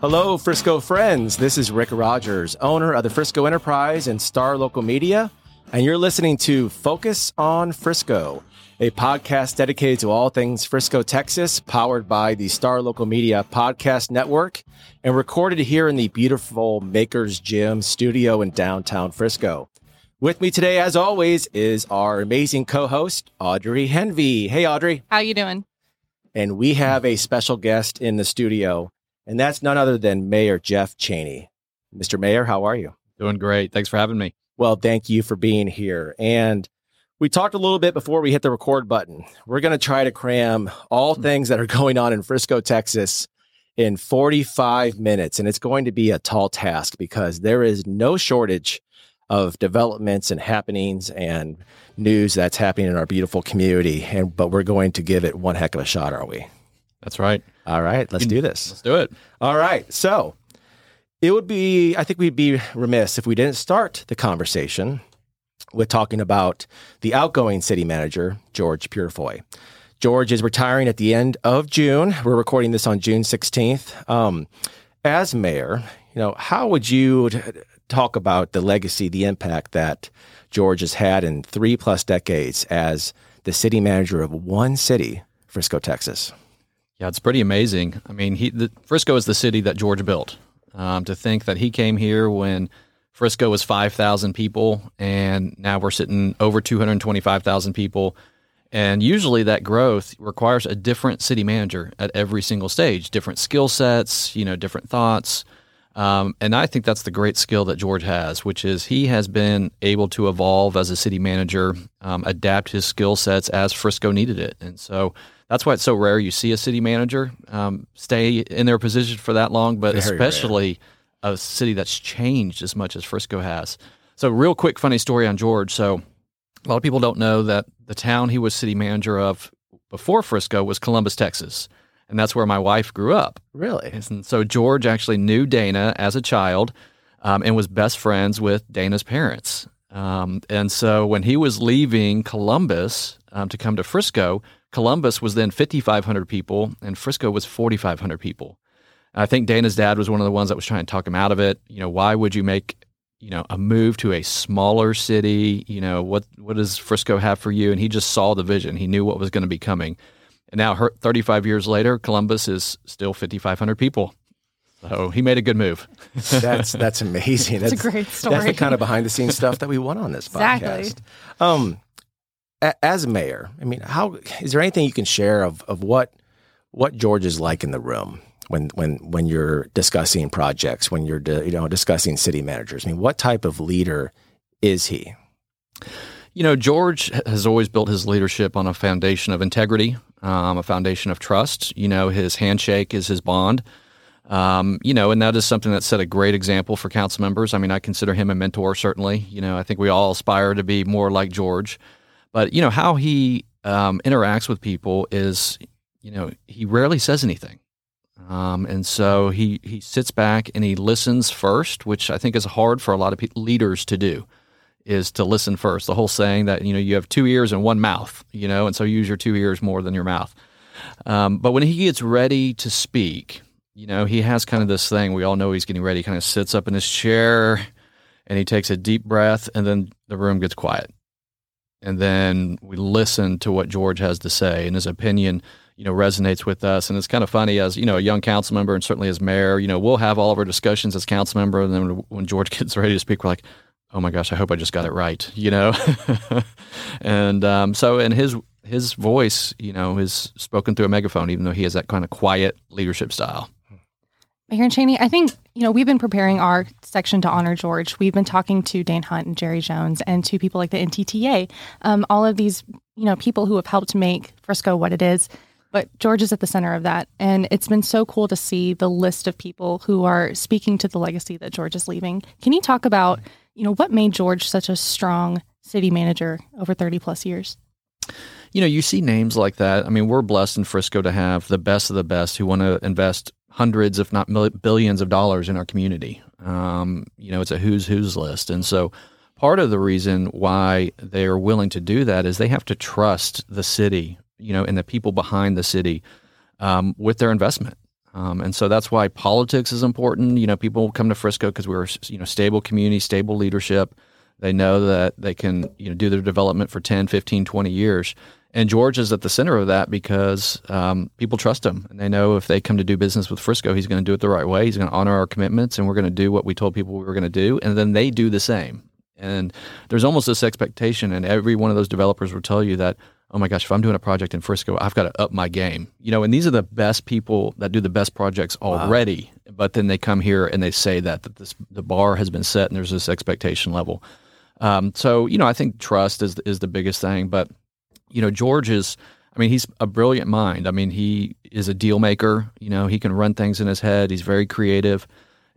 Hello, Frisco friends. This is Rick Rogers, owner of the Frisco Enterprise and Star Local Media, and you're listening to Focus on Frisco, a podcast dedicated to all things Frisco, Texas, powered by the Star Local Media Podcast Network and recorded here in the beautiful Makers Gym studio in downtown Frisco. With me today, as always, is our amazing co-host, Audrey Henvey. Hey, Audrey. How you doing? And we have a special guest in the studio and that's none other than Mayor Jeff Cheney. Mr. Mayor, how are you? Doing great. Thanks for having me. Well, thank you for being here. And we talked a little bit before we hit the record button. We're going to try to cram all hmm. things that are going on in Frisco, Texas in 45 minutes. And it's going to be a tall task because there is no shortage of developments and happenings and news that's happening in our beautiful community. And but we're going to give it one heck of a shot, are we? That's right. All right, let's do this. Let's do it. All right. So it would be, I think we'd be remiss if we didn't start the conversation with talking about the outgoing city manager, George Purifoy. George is retiring at the end of June. We're recording this on June 16th. Um, as mayor, you know, how would you talk about the legacy, the impact that George has had in three plus decades as the city manager of one city, Frisco, Texas? Yeah, it's pretty amazing. I mean, he, the, Frisco is the city that George built. Um, to think that he came here when Frisco was 5,000 people, and now we're sitting over 225,000 people. And usually that growth requires a different city manager at every single stage, different skill sets, you know, different thoughts. Um, and I think that's the great skill that George has, which is he has been able to evolve as a city manager, um, adapt his skill sets as Frisco needed it. And so that's why it's so rare you see a city manager um, stay in their position for that long, but Very especially rare. a city that's changed as much as Frisco has. So, real quick, funny story on George. So, a lot of people don't know that the town he was city manager of before Frisco was Columbus, Texas. And that's where my wife grew up. Really? And so, George actually knew Dana as a child um, and was best friends with Dana's parents. Um, and so, when he was leaving Columbus um, to come to Frisco, Columbus was then 5,500 people, and Frisco was 4,500 people. I think Dana's dad was one of the ones that was trying to talk him out of it. You know, why would you make you know a move to a smaller city? You know, what what does Frisco have for you? And he just saw the vision. He knew what was going to be coming. And now, 35 years later, Columbus is still 5,500 people. So he made a good move. that's that's amazing. That's, that's, a great story. That's the kind of behind the scenes stuff that we want on this exactly. podcast. Um, Um, as mayor, I mean, how is there anything you can share of, of what what George is like in the room when when when you're discussing projects, when you're you know discussing city managers? I mean, what type of leader is he? You know, George has always built his leadership on a foundation of integrity, um, a foundation of trust. You know, his handshake is his bond. Um, you know, and that is something that set a great example for council members. I mean, I consider him a mentor, certainly. You know, I think we all aspire to be more like George. But you know how he um, interacts with people is, you know, he rarely says anything, um, and so he he sits back and he listens first, which I think is hard for a lot of pe- leaders to do, is to listen first. The whole saying that you know you have two ears and one mouth, you know, and so use your two ears more than your mouth. Um, but when he gets ready to speak, you know, he has kind of this thing. We all know he's getting ready. He kind of sits up in his chair and he takes a deep breath, and then the room gets quiet and then we listen to what George has to say, and his opinion, you know, resonates with us. And it's kind of funny as you know, a young council member, and certainly as mayor, you know, we'll have all of our discussions as council member, and then when George gets ready to speak, we're like, "Oh my gosh, I hope I just got it right," you know. and um, so, and his his voice, you know, is spoken through a megaphone, even though he has that kind of quiet leadership style. Mayor Cheney, I think, you know, we've been preparing our section to honor George. We've been talking to Dan Hunt and Jerry Jones and to people like the NTTA, um, all of these, you know, people who have helped make Frisco what it is. But George is at the center of that. And it's been so cool to see the list of people who are speaking to the legacy that George is leaving. Can you talk about, you know, what made George such a strong city manager over 30 plus years? You know, you see names like that. I mean, we're blessed in Frisco to have the best of the best who want to invest hundreds, if not billions of dollars in our community. Um, you know, it's a who's who's list. And so part of the reason why they are willing to do that is they have to trust the city, you know, and the people behind the city um, with their investment. Um, and so that's why politics is important. You know, people come to Frisco because we're you know stable community, stable leadership. They know that they can you know do their development for 10, 15, 20 years. And George is at the center of that because um, people trust him. And they know if they come to do business with Frisco, he's going to do it the right way. He's going to honor our commitments and we're going to do what we told people we were going to do. And then they do the same. And there's almost this expectation, and every one of those developers will tell you that, oh my gosh, if I'm doing a project in Frisco, I've got to up my game. You know, and these are the best people that do the best projects already. Wow. But then they come here and they say that, that this, the bar has been set and there's this expectation level. Um, so, you know, I think trust is, is the biggest thing. But, you know, George is, I mean, he's a brilliant mind. I mean, he is a deal maker. You know, he can run things in his head, he's very creative.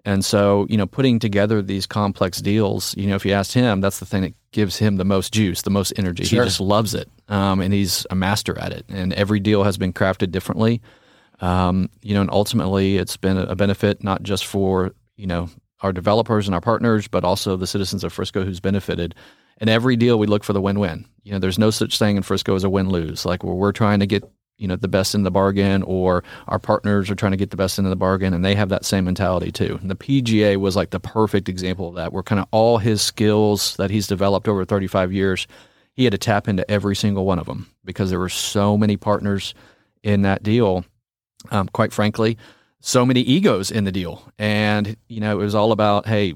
And so, you know, putting together these complex deals, you know, if you asked him, that's the thing that gives him the most juice, the most energy. Sure. He just loves it. Um, and he's a master at it. And every deal has been crafted differently. Um, you know, and ultimately it's been a benefit not just for, you know, our developers and our partners, but also the citizens of Frisco who's benefited. And every deal we look for the win-win. You know, there's no such thing in Frisco as a win-lose. Like where we're trying to get you know the best in the bargain or our partners are trying to get the best in the bargain and they have that same mentality too and the pga was like the perfect example of that where kind of all his skills that he's developed over 35 years he had to tap into every single one of them because there were so many partners in that deal um, quite frankly so many egos in the deal. And you know it was all about hey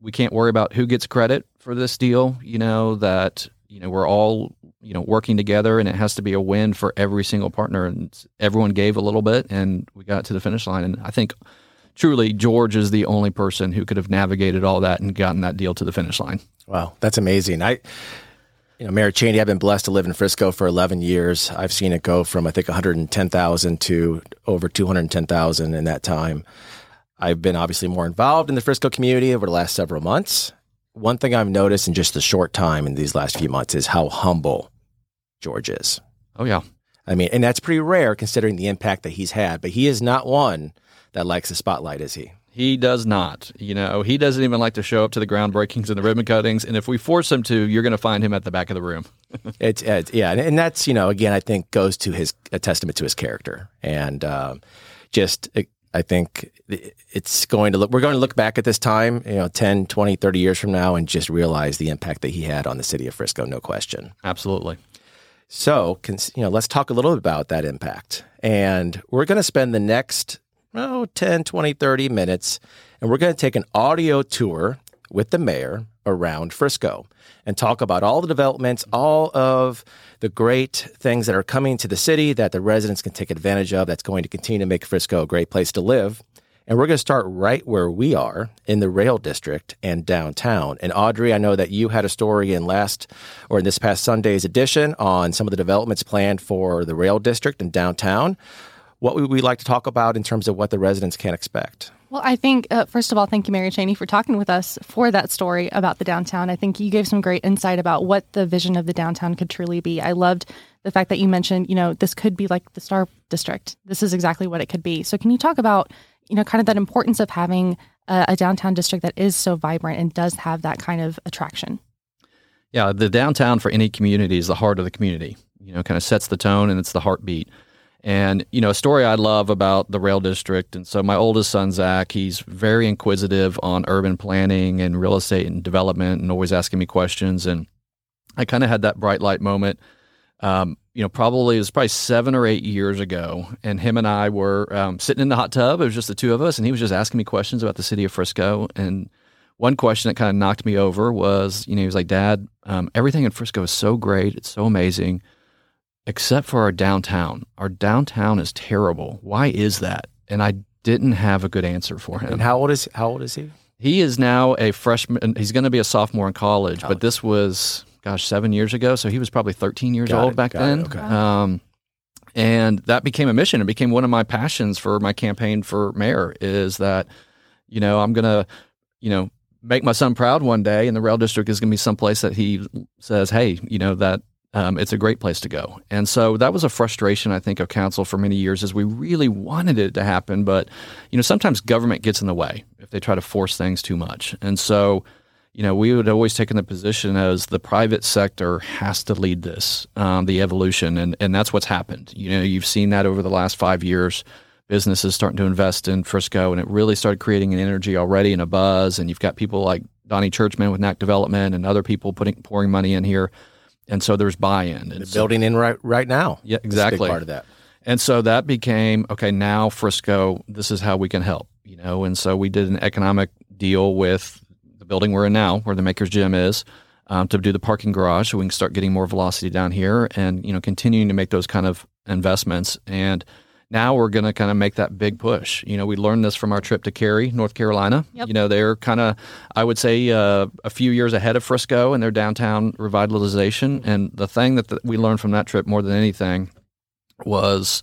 we can't worry about who gets credit for this deal you know that you know we're all you know working together and it has to be a win for every single partner. And everyone gave a little bit and we got to the finish line. And i think truly george is the only person who could have navigated all that and gotten that deal to the finish line. Wow. That's amazing. I you know mayor cheney i've been blessed to live in frisco for 11 years i've seen it go from i think 110000 to over 210000 in that time i've been obviously more involved in the frisco community over the last several months one thing I've noticed in just the short time in these last few months is how humble George is. Oh, yeah. I mean, and that's pretty rare considering the impact that he's had, but he is not one that likes the spotlight, is he? He does not. You know, he doesn't even like to show up to the groundbreakings and the ribbon cuttings. And if we force him to, you're going to find him at the back of the room. it's, it's, yeah, and, that's you know again I think goes to his a testament to his character and um, just I think it's going to look, we're going to look back at this time, you know, 10, 20, 30 years from now and just realize the impact that he had on the city of Frisco, no question. Absolutely. So, you know, let's talk a little bit about that impact. And we're going to spend the next, oh, 10, 20, 30 minutes, and we're going to take an audio tour with the mayor around Frisco and talk about all the developments, all of the great things that are coming to the city that the residents can take advantage of that's going to continue to make Frisco a great place to live. And we're going to start right where we are in the rail district and downtown. And Audrey, I know that you had a story in last or in this past Sunday's edition on some of the developments planned for the rail district and downtown. What would we like to talk about in terms of what the residents can expect? Well, I think, uh, first of all, thank you, Mayor Cheney, for talking with us for that story about the downtown. I think you gave some great insight about what the vision of the downtown could truly be. I loved the fact that you mentioned, you know, this could be like the Star District. This is exactly what it could be. So, can you talk about, you know, kind of that importance of having a, a downtown district that is so vibrant and does have that kind of attraction? Yeah, the downtown for any community is the heart of the community. You know, kind of sets the tone and it's the heartbeat. And, you know, a story I love about the rail district. And so my oldest son, Zach, he's very inquisitive on urban planning and real estate and development and always asking me questions. And I kind of had that bright light moment. Um, you know, probably it was probably seven or eight years ago, and him and I were um, sitting in the hot tub. It was just the two of us, and he was just asking me questions about the city of Frisco. And one question that kind of knocked me over was, you know, he was like, "Dad, um, everything in Frisco is so great, it's so amazing except for our downtown. Our downtown is terrible. Why is that? And I didn't have a good answer for him. And how old is how old is he? He is now a freshman. He's going to be a sophomore in college, college. but this was gosh seven years ago, so he was probably 13 years got old it, back then. Okay. Um, And that became a mission. It became one of my passions for my campaign for mayor is that, you know, I'm going to, you know, make my son proud one day and the rail district is going to be someplace that he says, hey, you know, that um, it's a great place to go. And so that was a frustration, I think, of council for many years is we really wanted it to happen. But, you know, sometimes government gets in the way if they try to force things too much. And so, you know, we would always taken the position as the private sector has to lead this, um, the evolution. And, and that's what's happened. You know, you've seen that over the last five years. Businesses starting to invest in Frisco, and it really started creating an energy already and a buzz. And you've got people like Donnie Churchman with NAC Development and other people putting pouring money in here and so there's buy-in. And so, building in right right now. Yeah, exactly. part of that. And so that became okay. Now Frisco, this is how we can help. You know, and so we did an economic deal with the building we're in now, where the Makers Gym is, um, to do the parking garage, so we can start getting more velocity down here, and you know, continuing to make those kind of investments and now we're going to kind of make that big push. You know, we learned this from our trip to Cary, North Carolina. Yep. You know, they're kind of, I would say, uh, a few years ahead of Frisco in their downtown revitalization. And the thing that the, we learned from that trip more than anything was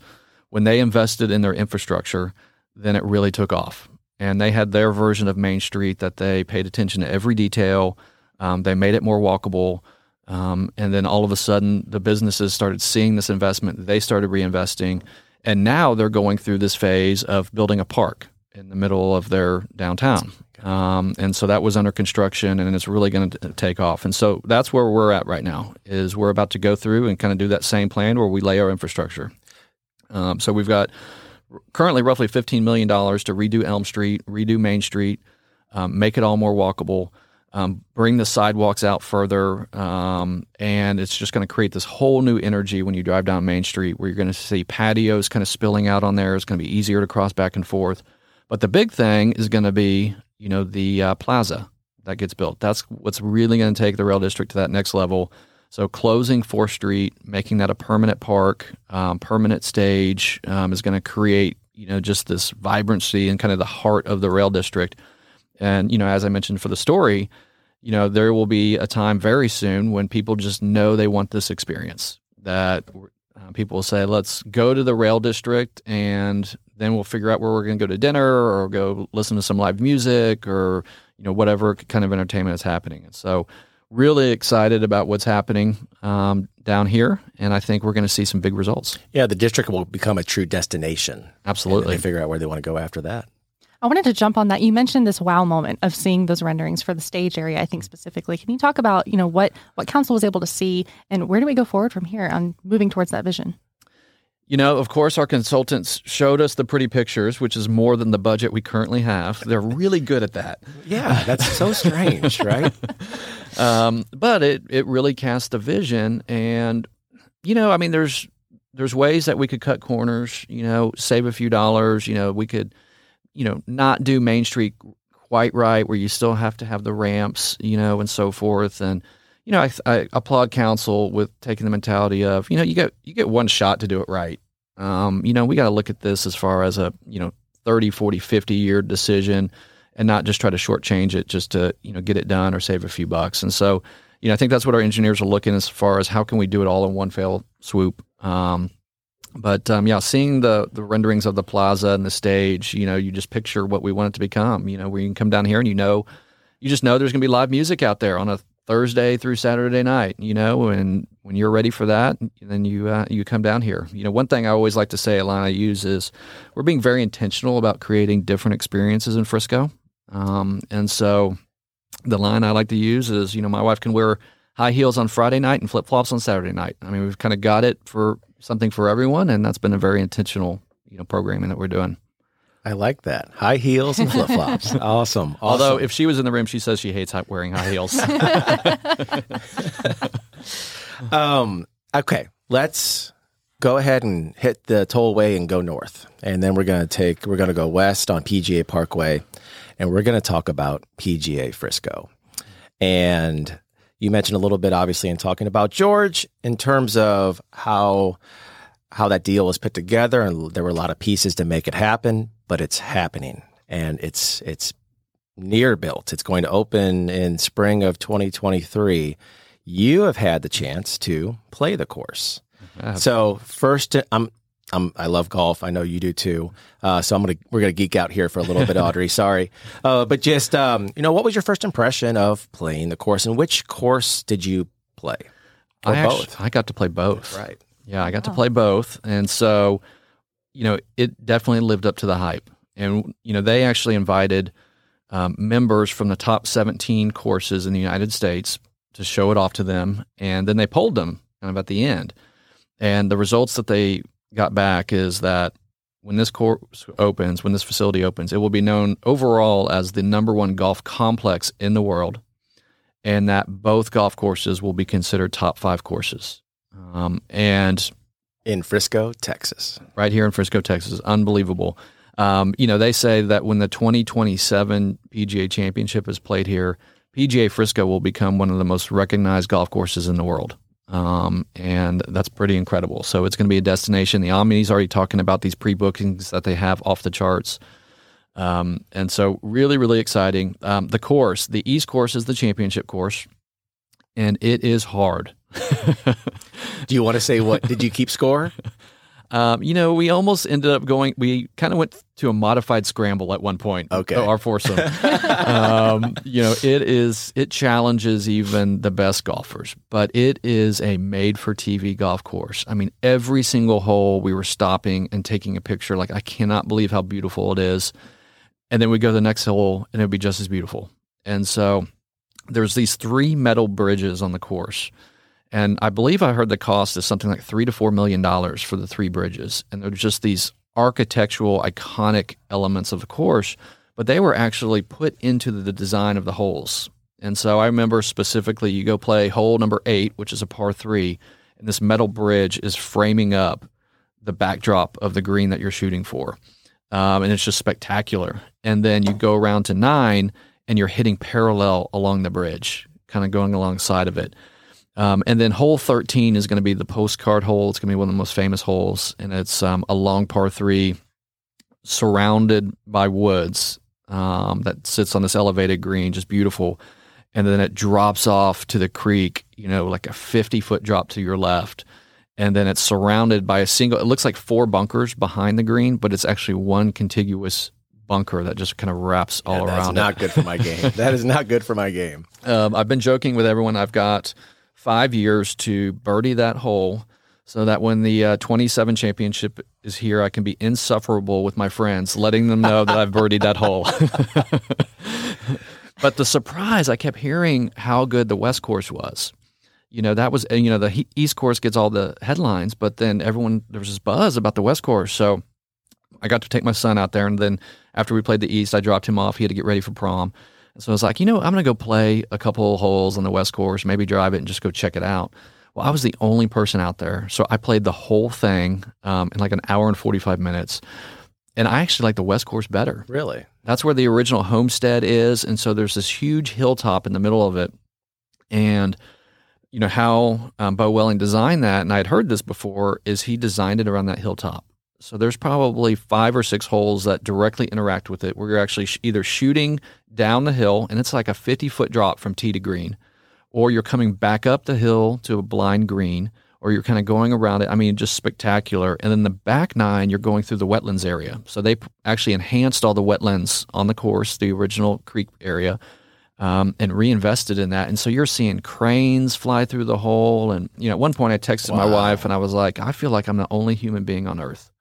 when they invested in their infrastructure, then it really took off. And they had their version of Main Street that they paid attention to every detail. Um, they made it more walkable. Um, and then all of a sudden, the businesses started seeing this investment. They started reinvesting. And now they're going through this phase of building a park in the middle of their downtown. Um, and so that was under construction and it's really going to take off. And so that's where we're at right now is we're about to go through and kind of do that same plan where we lay our infrastructure. Um, so we've got currently roughly $15 million to redo Elm Street, redo Main Street, um, make it all more walkable um, bring the sidewalks out further, um, and it's just going to create this whole new energy when you drive down Main Street, where you're going to see patios kind of spilling out on there. It's going to be easier to cross back and forth. But the big thing is going to be, you know, the uh, plaza that gets built. That's what's really going to take the rail district to that next level. So closing Fourth Street, making that a permanent park, um, permanent stage, um, is going to create, you know, just this vibrancy and kind of the heart of the rail district. And you know, as I mentioned for the story, you know, there will be a time very soon when people just know they want this experience. That uh, people will say, "Let's go to the rail district, and then we'll figure out where we're going to go to dinner, or go listen to some live music, or you know, whatever kind of entertainment is happening." And so, really excited about what's happening um, down here, and I think we're going to see some big results. Yeah, the district will become a true destination. Absolutely, they figure out where they want to go after that. I wanted to jump on that. You mentioned this wow moment of seeing those renderings for the stage area, I think specifically. Can you talk about, you know, what what council was able to see and where do we go forward from here on moving towards that vision? You know, of course, our consultants showed us the pretty pictures, which is more than the budget we currently have. They're really good at that. Yeah, that's so strange, right? Um, but it it really cast a vision, and you know, I mean, there's there's ways that we could cut corners. You know, save a few dollars. You know, we could you know, not do Main Street quite right, where you still have to have the ramps, you know, and so forth. And you know, I, I applaud council with taking the mentality of, you know, you get you get one shot to do it right. Um, you know, we got to look at this as far as a, you know, 30, 40, 50 year decision and not just try to shortchange it just to, you know, get it done or save a few bucks. And so, you know, I think that's what our engineers are looking as far as how can we do it all in one fell swoop. Um, but um, yeah, seeing the the renderings of the plaza and the stage, you know, you just picture what we want it to become. You know, you can come down here and you know, you just know there's going to be live music out there on a Thursday through Saturday night. You know, and when you're ready for that, then you uh, you come down here. You know, one thing I always like to say, a line I use is, we're being very intentional about creating different experiences in Frisco, um, and so the line I like to use is, you know, my wife can wear high heels on Friday night and flip flops on Saturday night. I mean, we've kind of got it for something for everyone, and that's been a very intentional, you know, programming that we're doing. I like that. High heels and flip flops. awesome, awesome. Although, if she was in the room, she says she hates wearing high heels. um, okay, let's go ahead and hit the tollway and go north, and then we're gonna take we're gonna go west on PGA Parkway, and we're gonna talk about PGA Frisco, and you mentioned a little bit, obviously, in talking about George in terms of how how that deal was put together, and there were a lot of pieces to make it happen. But it's happening, and it's it's near built. It's going to open in spring of 2023. You have had the chance to play the course. So first, I'm I'm, I love golf. I know you do too. Uh, so I'm gonna we're gonna geek out here for a little bit, Audrey. Sorry, uh, but just um, you know, what was your first impression of playing the course, and which course did you play? Or I both? Actually, I got to play both. right. Yeah, I got to play both, and so you know it definitely lived up to the hype. And you know they actually invited um, members from the top 17 courses in the United States to show it off to them, and then they polled them kind of at the end. And the results that they got back is that when this course opens, when this facility opens, it will be known overall as the number one golf complex in the world, and that both golf courses will be considered top five courses. Um, and In Frisco, Texas. right here in Frisco, Texas. Unbelievable. Um, you know, they say that when the 2027 PGA Championship is played here, PGA Frisco will become one of the most recognized golf courses in the world. Um, and that's pretty incredible. So it's going to be a destination. The Omni's already talking about these pre bookings that they have off the charts. Um, and so, really, really exciting. Um, the course, the East course is the championship course, and it is hard. Do you want to say what? Did you keep score? Um, you know, we almost ended up going. We kind of went to a modified scramble at one point. Okay. our foursome. um, you know, it is it challenges even the best golfers, but it is a made-for-TV golf course. I mean, every single hole we were stopping and taking a picture. Like, I cannot believe how beautiful it is. And then we go to the next hole, and it would be just as beautiful. And so, there's these three metal bridges on the course. And I believe I heard the cost is something like three to four million dollars for the three bridges. And they're just these architectural, iconic elements of the course, but they were actually put into the design of the holes. And so I remember specifically you go play hole number eight, which is a par three, and this metal bridge is framing up the backdrop of the green that you're shooting for. Um, and it's just spectacular. And then you go around to nine and you're hitting parallel along the bridge, kind of going alongside of it. Um, and then hole 13 is going to be the postcard hole. It's going to be one of the most famous holes, and it's um, a long par three surrounded by woods um, that sits on this elevated green, just beautiful. And then it drops off to the creek, you know, like a 50 foot drop to your left. And then it's surrounded by a single, it looks like four bunkers behind the green, but it's actually one contiguous bunker that just kind of wraps all Yeah, that's around not it. good for my game. that is not good for my game. Um, I've been joking with everyone. I've got five years to birdie that hole so that when the uh, 27 championship is here, I can be insufferable with my friends, letting them know that I've birdied that hole. but the surprise, I kept hearing how good the West Course was. You know, that was, you know, the East Course gets all the headlines, but then everyone, there was this buzz about the West Course. So I got to take my son out there. And then after we played the East, I dropped him off. He had to get ready for prom. And so I was like, you know, I'm going to go play a couple holes on the West Course, maybe drive it and just go check it out. Well, I was the only person out there. So I played the whole thing um, in like an hour and 45 minutes. And I actually like the West Course better. Really? That's where the original homestead is. And so there's this huge hilltop in the middle of it. And, you know, how um, Beau Welling designed that, and I'd heard this before, is he designed it around that hilltop. So there's probably five or six holes that directly interact with it where you're actually sh- either shooting down the hill, and it's like a 50 foot drop from tee to green, or you're coming back up the hill to a blind green, or you're kind of going around it. I mean, just spectacular. And then the back nine, you're going through the wetlands area. So they p- actually enhanced all the wetlands on the course, the original creek area, um, and reinvested in that. And so you're seeing cranes fly through the hole. And, you know, at one point I texted my wife and I was like, I feel like I'm the only human being on earth.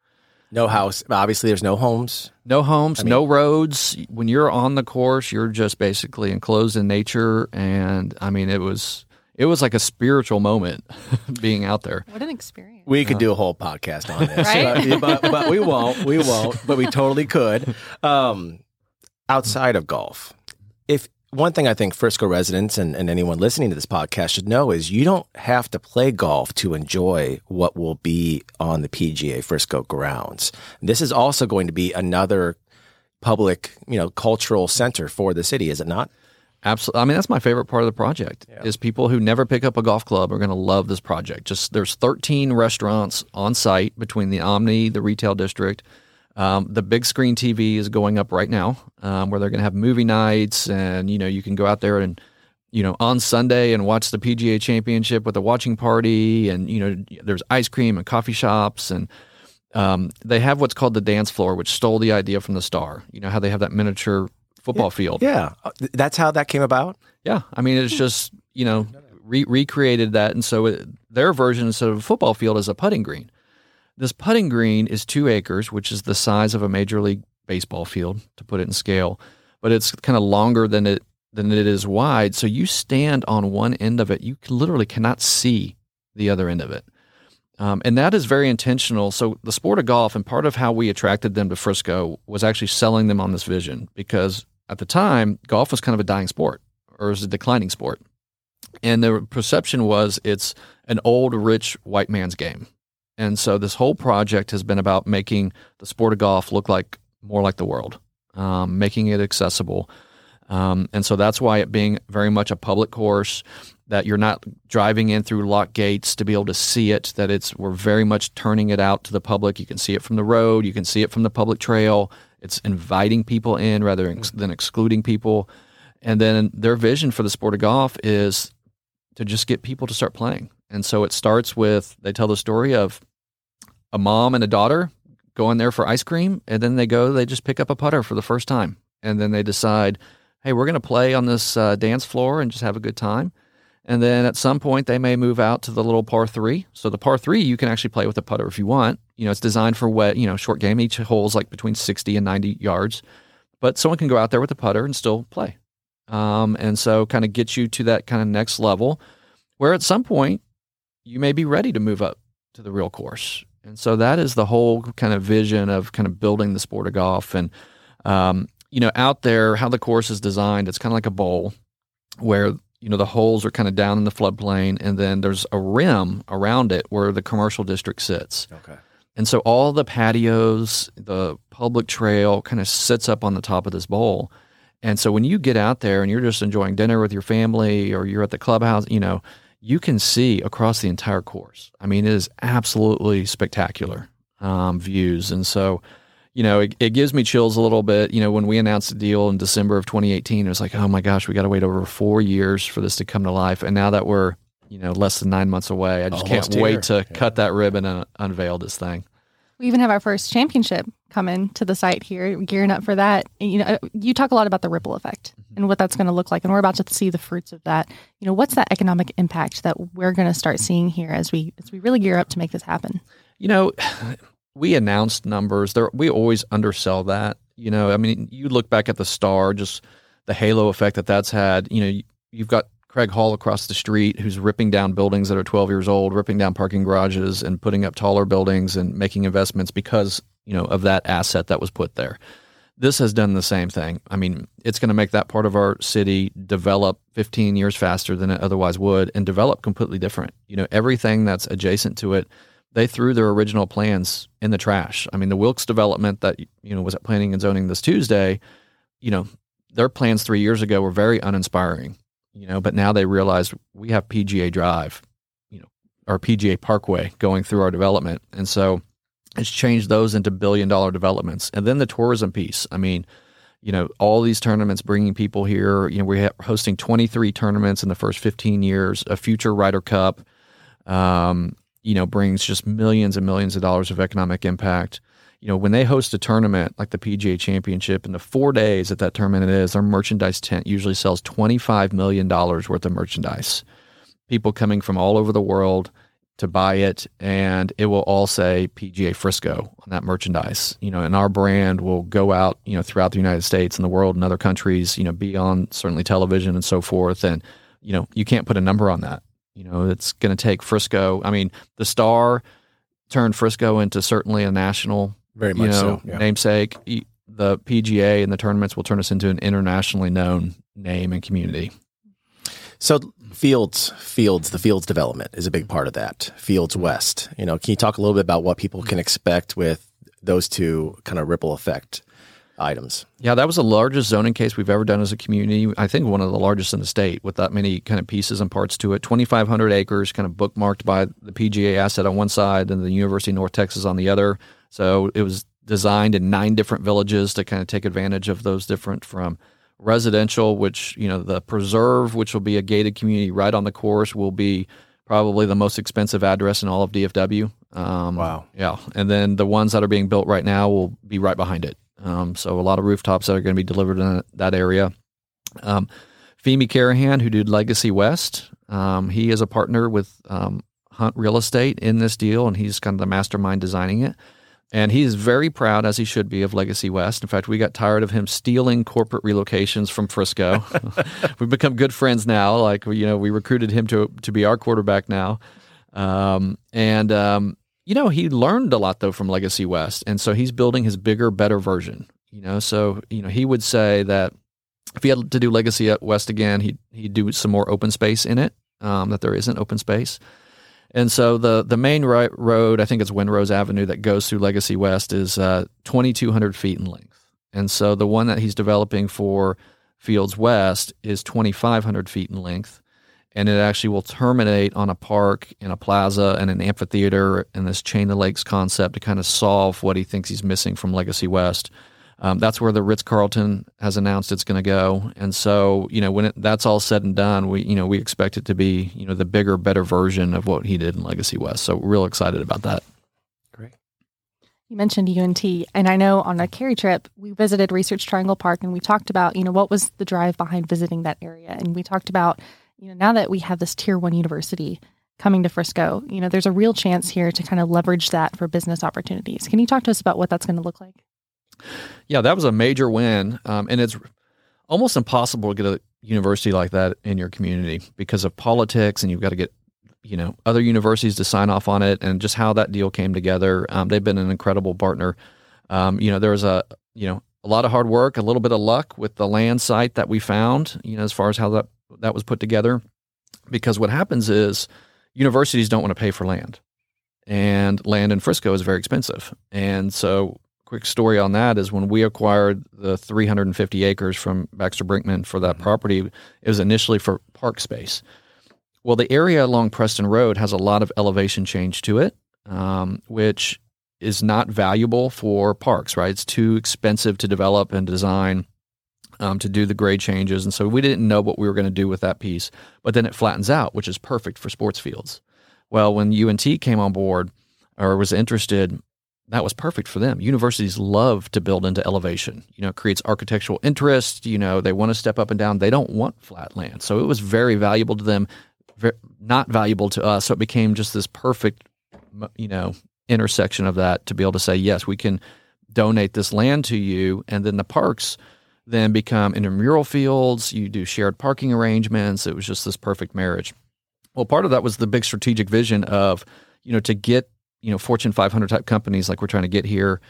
No house. Obviously, there's no homes. No homes, no roads. When you're on the course, you're just basically enclosed in nature. And I mean, it was it was like a spiritual moment being out there. What an experience. We could do a whole podcast on this, Right? but, but, but we won't. We won't. But we totally could. Um, outside of golf, if one thing I think Frisco residents and, and anyone listening to this podcast should know is you don't have to play golf to enjoy what will be on the PGA Frisco grounds. This is also going to be another public, you know, cultural center for the city, is it not? Absolutely. I mean, that's my favorite part of the project is people who never pick up a golf club are going to love this project. Just there's 13 restaurants on site between the Omni, the retail district. Um, the big screen TV is going up right now, um, where they're going to have movie nights, and you know you can go out there and you know on Sunday and watch the PGA Championship with a watching party, and you know there's ice cream and coffee shops, and um, they have what's called the dance floor, which stole the idea from the Star. You know how they have that miniature football field. Yeah, Uh, that's how that came about. Yeah, I mean it's just you know re- recreated that, and so it, their version instead of a football field is a putting green. This putting green is two acres, which is the size of a major league baseball field to put it in scale, but it's kind of longer than it than it is wide. So you stand on one end of it, you literally cannot see the other end of it. Um, and that is very intentional. So the sport of golf and part of how we attracted them to Frisco was actually selling them on this vision because at the time golf was kind of a dying sport or was a declining sport. And the perception was it's an old, rich white man's game. And so this whole project has been about making the sport of golf look like more like the world, um, making it accessible. Um, and so that's why it being very much a public course that you're not driving in through locked gates to be able to see it, that it's we're very much turning it out to the public. You can see it from the road, you can see it from the public trail. It's inviting people in rather than excluding people. And then their vision for the sport of golf is to just get people to start playing. And so it starts with they tell the story of a mom and a daughter going there for ice cream, and then they go, they just pick up a putter for the first time. And then they decide, hey, we're going to play on this uh, dance floor and just have a good time. And then at some point, they may move out to the little par three. So the par three, you can actually play with a putter if you want. You know, it's designed for wet, you know, short game. Each hole is like between 60 and 90 yards. But someone can go out there with a putter and still play. Um, and so kind of get you to that kind of next level where at some point you may be ready to move up to the real course. And so that is the whole kind of vision of kind of building the sport of golf. And, um, you know, out there, how the course is designed, it's kind of like a bowl where, you know, the holes are kind of down in the floodplain and then there's a rim around it where the commercial district sits. Okay. And so all the patios, the public trail kind of sits up on the top of this bowl. And so when you get out there and you're just enjoying dinner with your family or you're at the clubhouse, you know, you can see across the entire course. I mean, it is absolutely spectacular um, views. And so, you know, it, it gives me chills a little bit. You know, when we announced the deal in December of 2018, it was like, oh my gosh, we got to wait over four years for this to come to life. And now that we're, you know, less than nine months away, I just Almost can't wait to Yeah. cut that ribbon and unveil this thing. We even have our first championship coming to the site here, gearing up for that. And, you know, uh, you talk a lot about the ripple effect mm-hmm. and what that's going to look like, and we're about to see the fruits of that. You know, what's that economic impact that we're going to start seeing here as we as we really gear up to make this happen? You know, we announced numbers. There, we always undersell that. You know, I mean, you look back at the star, just the halo effect that that's had. You know, you've got Craig Hall across the street who's ripping down buildings that are 12 years old, ripping down parking garages, and putting up taller buildings and making investments because you know of that asset that was put there. This has done the same thing. I mean, it's going to make that part of our city develop 15 years faster than it otherwise would and develop completely different. You know, everything that's adjacent to it they threw their original plans in the trash. I mean, the Wilkes development that you know was at planning and zoning this Tuesday, you know, their plans three years ago were very uninspiring. You know, but now they realize we have PGA Drive, you know, our PGA Parkway going through our development, and so it's changed those into billion dollar developments. And then the tourism piece. I mean, you know, all these tournaments bringing people here. You know, we're hosting 23 tournaments in the first 15 years, a future Ryder Cup. Um, you know, brings just millions and millions of dollars of economic impact. You know, when they host a tournament like the PGA Championship, in the four days that that tournament is, their merchandise tent usually sells $25 million worth of merchandise. People coming from all over the world to buy it, and it will all say PGA Frisco on that merchandise. You know, and our brand will go out, you know, throughout the United States and the world and other countries, you know, be on certainly television and so forth. And, you know, you can't put a number on that. You know, it's going to take Frisco. I mean, the star turned Frisco into certainly a national, Very you much know, so. Yeah. namesake. The PGA and the tournaments will turn us into an internationally known name and community. So fields, fields, the fields development is a big part of that. Fields West. You know, can you talk a little bit about what people can expect with those two kind of ripple effect items? Yeah, that was the largest zoning case we've ever done as a community. I think one of the largest in the state with that many kind of pieces and parts to it. 2,500 acres, kind of bookmarked by the PGA asset on one side and the University of North Texas on the other. So it was designed in nine different villages to kind of take advantage of those different from residential, which, you know, the preserve, which will be a gated community right on the course, will be probably the most expensive address in all of DFW. Um, Wow. Yeah, and then the ones that are being built right now will be right behind it. Um, so a lot of rooftops that are going to be delivered in that area. Um, Fehmi Karahan, who did Legacy West, um, he is a partner with um, Hunt Real Estate in this deal, and he's kind of the mastermind designing it. And he is very proud, as he should be, of Legacy West. In fact, we got tired of him stealing corporate relocations from Frisco. We've become good friends now. Like you know, we recruited him to to be our quarterback now, um, and um, you know, he learned a lot though from Legacy West, and so he's building his bigger, better version. You know, so you know, he would say that if he had to do Legacy West again, he'd he'd do some more open space in it. Um, that there isn't open space. And so the the main ro- road, I think it's Windrose Avenue, that goes through Legacy West is uh, 2,200 feet in length. And so the one that he's developing for Fields West is 2,500 feet in length. And it actually will terminate on a park and a plaza and an amphitheater and this chain of lakes concept to kind of solve what he thinks he's missing from Legacy West. Um, that's where the Ritz Carlton has announced it's going to go, and so you know when it, that's all said and done, we you know we expect it to be you know the bigger, better version of what he did in Legacy West. So we're real excited about that. Great. You mentioned UNT, and I know on a Cary trip we visited Research Triangle Park, and we talked about you know what was the drive behind visiting that area, and we talked about you know now that we have this tier one university coming to Frisco, you know there's a real chance here to kind of leverage that for business opportunities. Can you talk to us about what that's going to look like? Yeah, that was a major win, um, and it's almost impossible to get a university like that in your community because of politics, and you've got to get you know other universities to sign off on it, and just how that deal came together. Um, they've been an incredible partner. Um, you know, there was a you know a lot of hard work, a little bit of luck with the land site that we found. You know, as far as how that that was put together, because what happens is universities don't want to pay for land, and land in Frisco is very expensive, and so quick story on that is when we acquired the 350 acres from Baxter Brinkmann for that property, it was initially for park space. Well, the area along Preston Road has a lot of elevation change to it, um, which is not valuable for parks, right? It's too expensive to develop and design um, to do the grade changes. And so we didn't know what we were going to do with that piece. But then it flattens out, which is perfect for sports fields. Well, when UNT came on board or was interested, that was perfect for them. Universities love to build into elevation. You know, it creates architectural interest. You know, they want to step up and down. They don't want flat land. So it was very valuable to them, not valuable to us. So it became just this perfect, you know, intersection of that to be able to say, yes, we can donate this land to you. And then the parks then become intramural fields. You do shared parking arrangements. It was just this perfect marriage. Well, part of that was the big strategic vision of, you know, to get you know Fortune 500 type companies like we're trying to get here,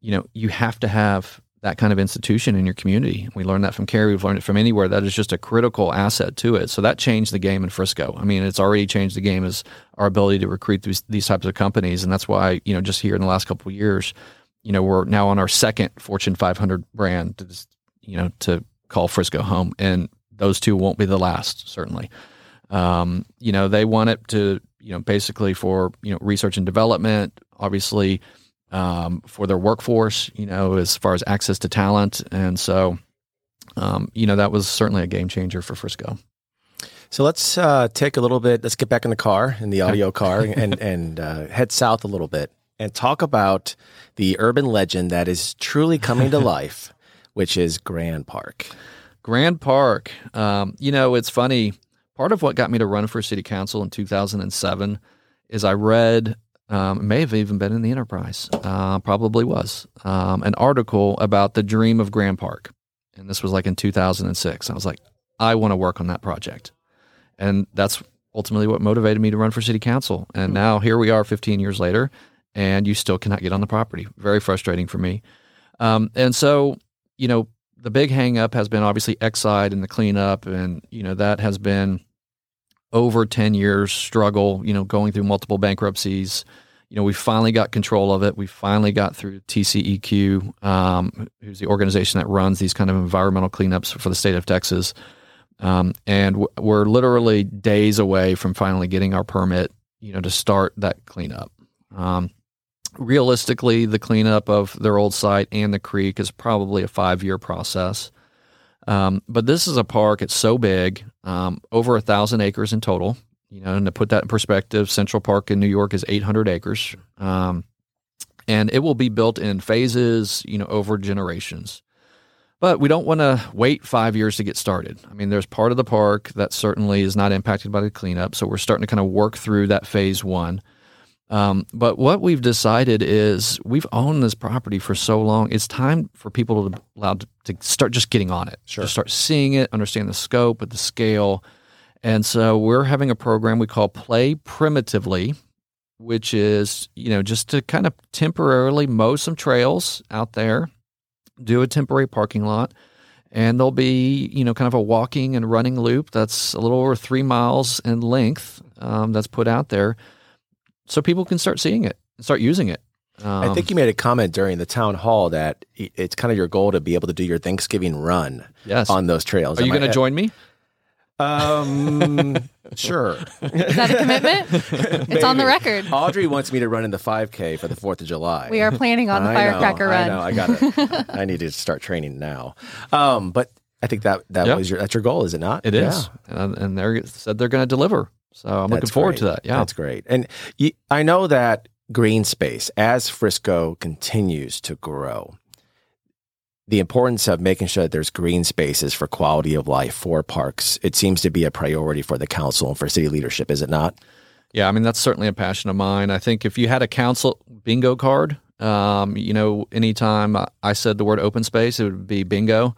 you know, you have to have that kind of institution in your community. We learned that from Cary. We've learned it from anywhere. That is just a critical asset to it. So that changed the game in Frisco. I mean, it's already changed the game as our ability to recruit these, these types of companies, and that's why you know just here in the last couple of years, you know, we're now on our second Fortune 500 brand to just, you know to call Frisco home, and those two won't be the last certainly. Um, you know, they want it to you know, basically for you know research and development, obviously um, for their workforce, you know, as far as access to talent, and so um, you know that was certainly a game changer for Frisco. So let's uh, take a little bit. Let's get back in the car, in the audio car, and and uh, head south a little bit and talk about the urban legend that is truly coming to life, which is Grand Park. Grand Park. Um, you know, it's funny part of what got me to run for city council in 2007 is I read, um, may have even been in the Enterprise, uh, probably was, um, an article about the dream of Grand Park. And this was like in 2006. I was like, I want to work on that project. And that's ultimately what motivated me to run for city council. And hmm. now here we are 15 years later, and you still cannot get on the property. Very frustrating for me. Um, and so, you know, the big hangup has been obviously Exide and the cleanup, and you know that has been over 10 years struggle, you know, going through multiple bankruptcies. You know, we finally got control of it. We finally got through TCEQ, um, who's the organization that runs these kind of environmental cleanups for the state of Texas. Um, and we're literally days away from finally getting our permit, you know, to start that cleanup. Um, realistically, the cleanup of their old site and the creek is probably a five year process. Um, but this is a park. It's so big, um, over a thousand acres in total. You know, and to put that in perspective, Central Park in New York is 800 acres, um, and it will be built in phases. You know, over generations. But we don't want to wait five years to get started. I mean, there's part of the park that certainly is not impacted by the cleanup. So we're starting to kind of work through that phase one. Um, but what we've decided is we've owned this property for so long. It's time for people to allowed to, to start just getting on it, Sure. to start seeing it, understand the scope, of the scale. And so we're having a program we call Play Primitively, which is you know just to kind of temporarily mow some trails out there do a temporary parking lot and there'll be you know kind of a walking and running loop that's a little over three miles in length um, that's put out there so people can start seeing it and start using it um, I think you made a comment during the town hall that it's kind of your goal to be able to do your Thanksgiving run yes on those trails. are you Am I- going to join me Um, sure. Is that a commitment? it's on the record. Audrey wants me to run in the 5K for the 4th of July. We are planning on the I firecracker know, run. I know. I got it. I need to start training now. Um, but I think that that Yeah. was your that's your goal, is it not? It is, and, and they said they're going to deliver so i'm looking forward great. to that yeah That's great. And you, I know that green space, as Frisco continues to grow, the importance of making sure that there's green spaces for quality of life for parks, it seems to be a priority for the council and for city leadership, is it not? Yeah, I mean that's certainly a passion of mine. I think if you had a council bingo card, um, you know, anytime I said the word open space, it would be bingo,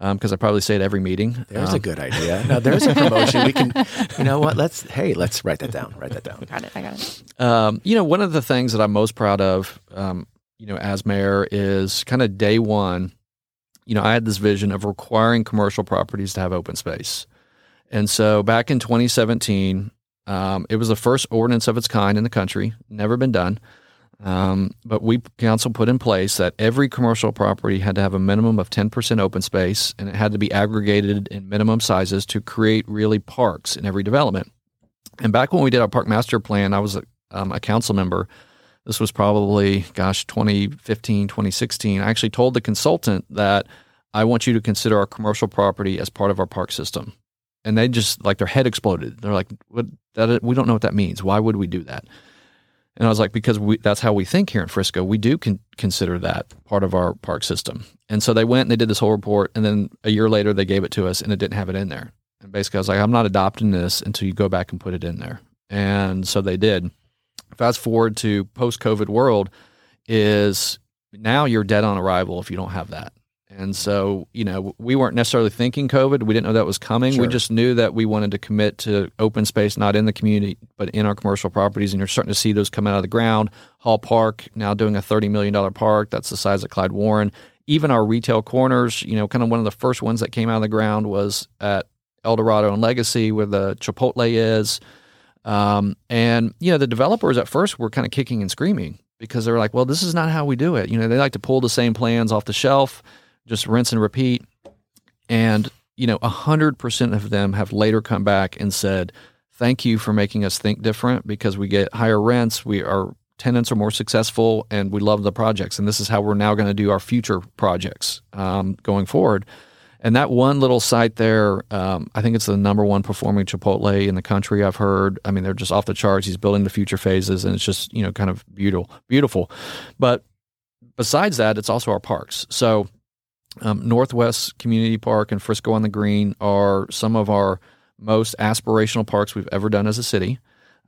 because I probably say it every meeting. There's Um, a good idea. Now there's a promotion. We can, you know what? Let's, hey, let's write that down. Write that down. Got it. I got it. Um, you know, one of the things that I'm most proud of, um, you know, as mayor is kind of day one. You know, I had this vision of requiring commercial properties to have open space, and so back in 2017, um, it was the first ordinance of its kind in the country, never been done. Um, but we council put in place that every commercial property had to have a minimum of 10% open space, and it had to be aggregated in minimum sizes to create really parks in every development. And back when we did our park master plan, I was a, um, a council member. This was probably, gosh, 2015, 2016. I actually told the consultant that I want you to consider our commercial property as part of our park system. And they just like their head exploded. They're like, "What? That we don't know what that means. Why would we do that?" And I was like, "Because we, that's how we think here in Frisco. We do con- consider that part of our park system." And so they went and they did this whole report, and then a year later they gave it to us, and it didn't have it in there. And basically, I was like, "I'm not adopting this until you go back and put it in there." And so they did. Fast forward to post COVID world is now you're dead on arrival if you don't have that. And so, you know, we weren't necessarily thinking COVID. We didn't know that was coming. Sure. We just knew that we wanted to commit to open space, not in the community, but in our commercial properties. And you're starting to see those come out of the ground. Hall Park now doing a $30 million park. That's the size of Clyde Warren. Even our retail corners, you know, kind of one of the first ones that came out of the ground was at Eldorado and Legacy, where the Chipotle is. Um, and you know, the developers at first were kind of kicking and screaming because they were like, "Well, this is not how we do it." You know, they like to pull the same plans off the shelf, just rinse and repeat. And you know, a hundred percent of them have later come back and said, "Thank you for making us think different because we get higher rents, we our tenants are more successful, and we love the projects. And this is how we're now going to do our future projects um, going forward." And that one little site there, um, I think it's the number one performing Chipotle in the country. I've heard. I mean, they're just off the charts. He's building the future phases, and it's just you know kind of beautiful, beautiful. But besides that, it's also our parks. So um, Northwest Community Park and Frisco on the Green are some of our most aspirational parks we've ever done as a city.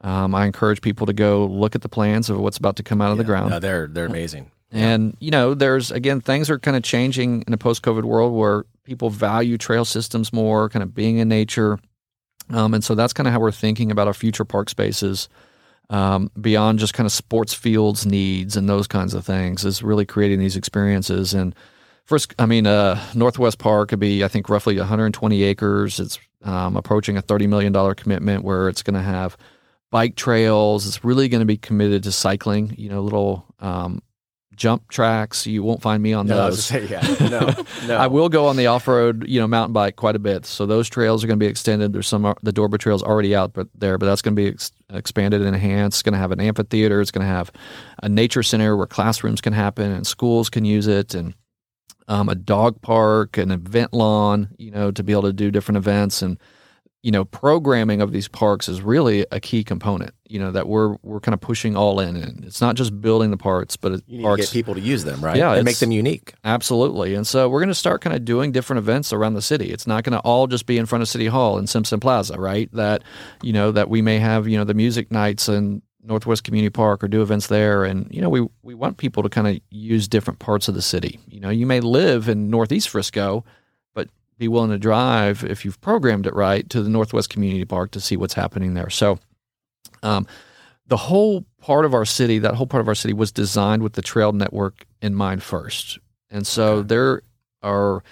Um, I encourage people to go look at the plans of what's about to come out of the ground. No, they're they're amazing. And you know, there's again things are kind of changing in a post-COVID world where people value trail systems more, kind of being in nature, um, and so that's kind of how we're thinking about our future park spaces. Um, beyond just kind of sports fields needs and those kinds of things is really creating these experiences. And first, I mean, uh, Northwest Park could be, I think, roughly 120 acres. It's um, approaching a 30 million dollar commitment where it's going to have bike trails. It's really going to be committed to cycling. You know, little um, jump tracks. You won't find me on No, those. was say, yeah, no, no. I will go on the off-road, you know, mountain bike quite a bit. So those trails are going to be extended. There's some the Dorba trails already out, but there, but that's going to be ex- expanded and enhanced. It's going to have an amphitheater. It's going to have a nature center where classrooms can happen and schools can use it, and um, a dog park, an event lawn, you know, to be able to do different events. And you know, programming of these parks is really a key component. You know that we're we're kind of pushing all in, and it's not just building the parts, but You parks to get people to use them, right? Yeah, and make them unique. Absolutely. And so we're going to start kind of doing different events around the city. It's not going to all just be in front of City Hall and Simpson Plaza, right? That, you know, that we may have, you know, the music nights in Northwest Community Park or do events there. And, you know, we, we want people to kind of use different parts of the city. You know, you may live in Northeast Frisco, but be willing to drive, if you've programmed it right, to the Northwest Community Park to see what's happening there. So, um, the whole part of our city, that whole part of our city was designed with the trail network in mind first. And so there are,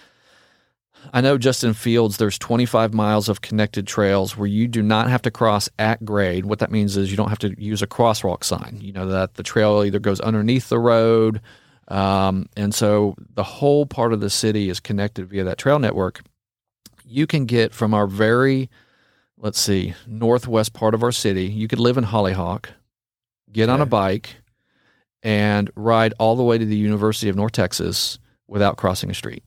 I know just in Fields, there's 25 miles of connected trails where you do not have to cross at grade. What that means is you don't have to use a crosswalk sign. You know, that the trail either goes underneath the road. Um, and so the whole part of the city is connected via that trail network. You can get from our very, let's see, northwest part of our city, you could live in Hollyhock, get on a bike, and ride all the way to the University of North Texas without crossing a street.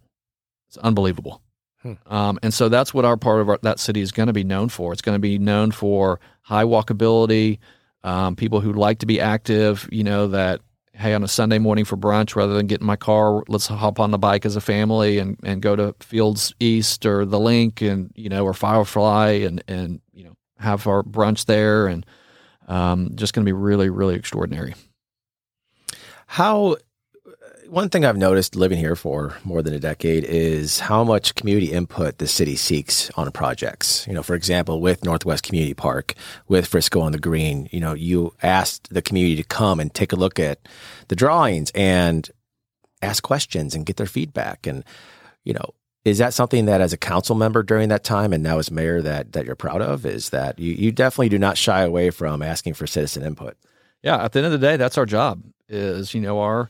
It's unbelievable. Hmm. Um, and so that's what our part of our, that city is going to be known for. It's going to be known for high walkability, um, people who like to be active, you know, that, hey, on a Sunday morning for brunch, rather than get in my car, let's hop on the bike as a family and, and go to Fields East or the Link and, you know, or Firefly and, and, you know, have our brunch there. And um, just going to be really, really extraordinary. How one thing I've noticed living here for more than a decade is how much community input the city seeks on projects. You know, for example, with Northwest Community Park, with Frisco on the Green, you know, you asked the community to come and take a look at the drawings and ask questions and get their feedback. And, you know, is that something that as a council member during that time and now as mayor that that you're proud of? Is that you, you definitely do not shy away from asking for citizen input. Yeah, at the end of the day, that's our job. Is you know our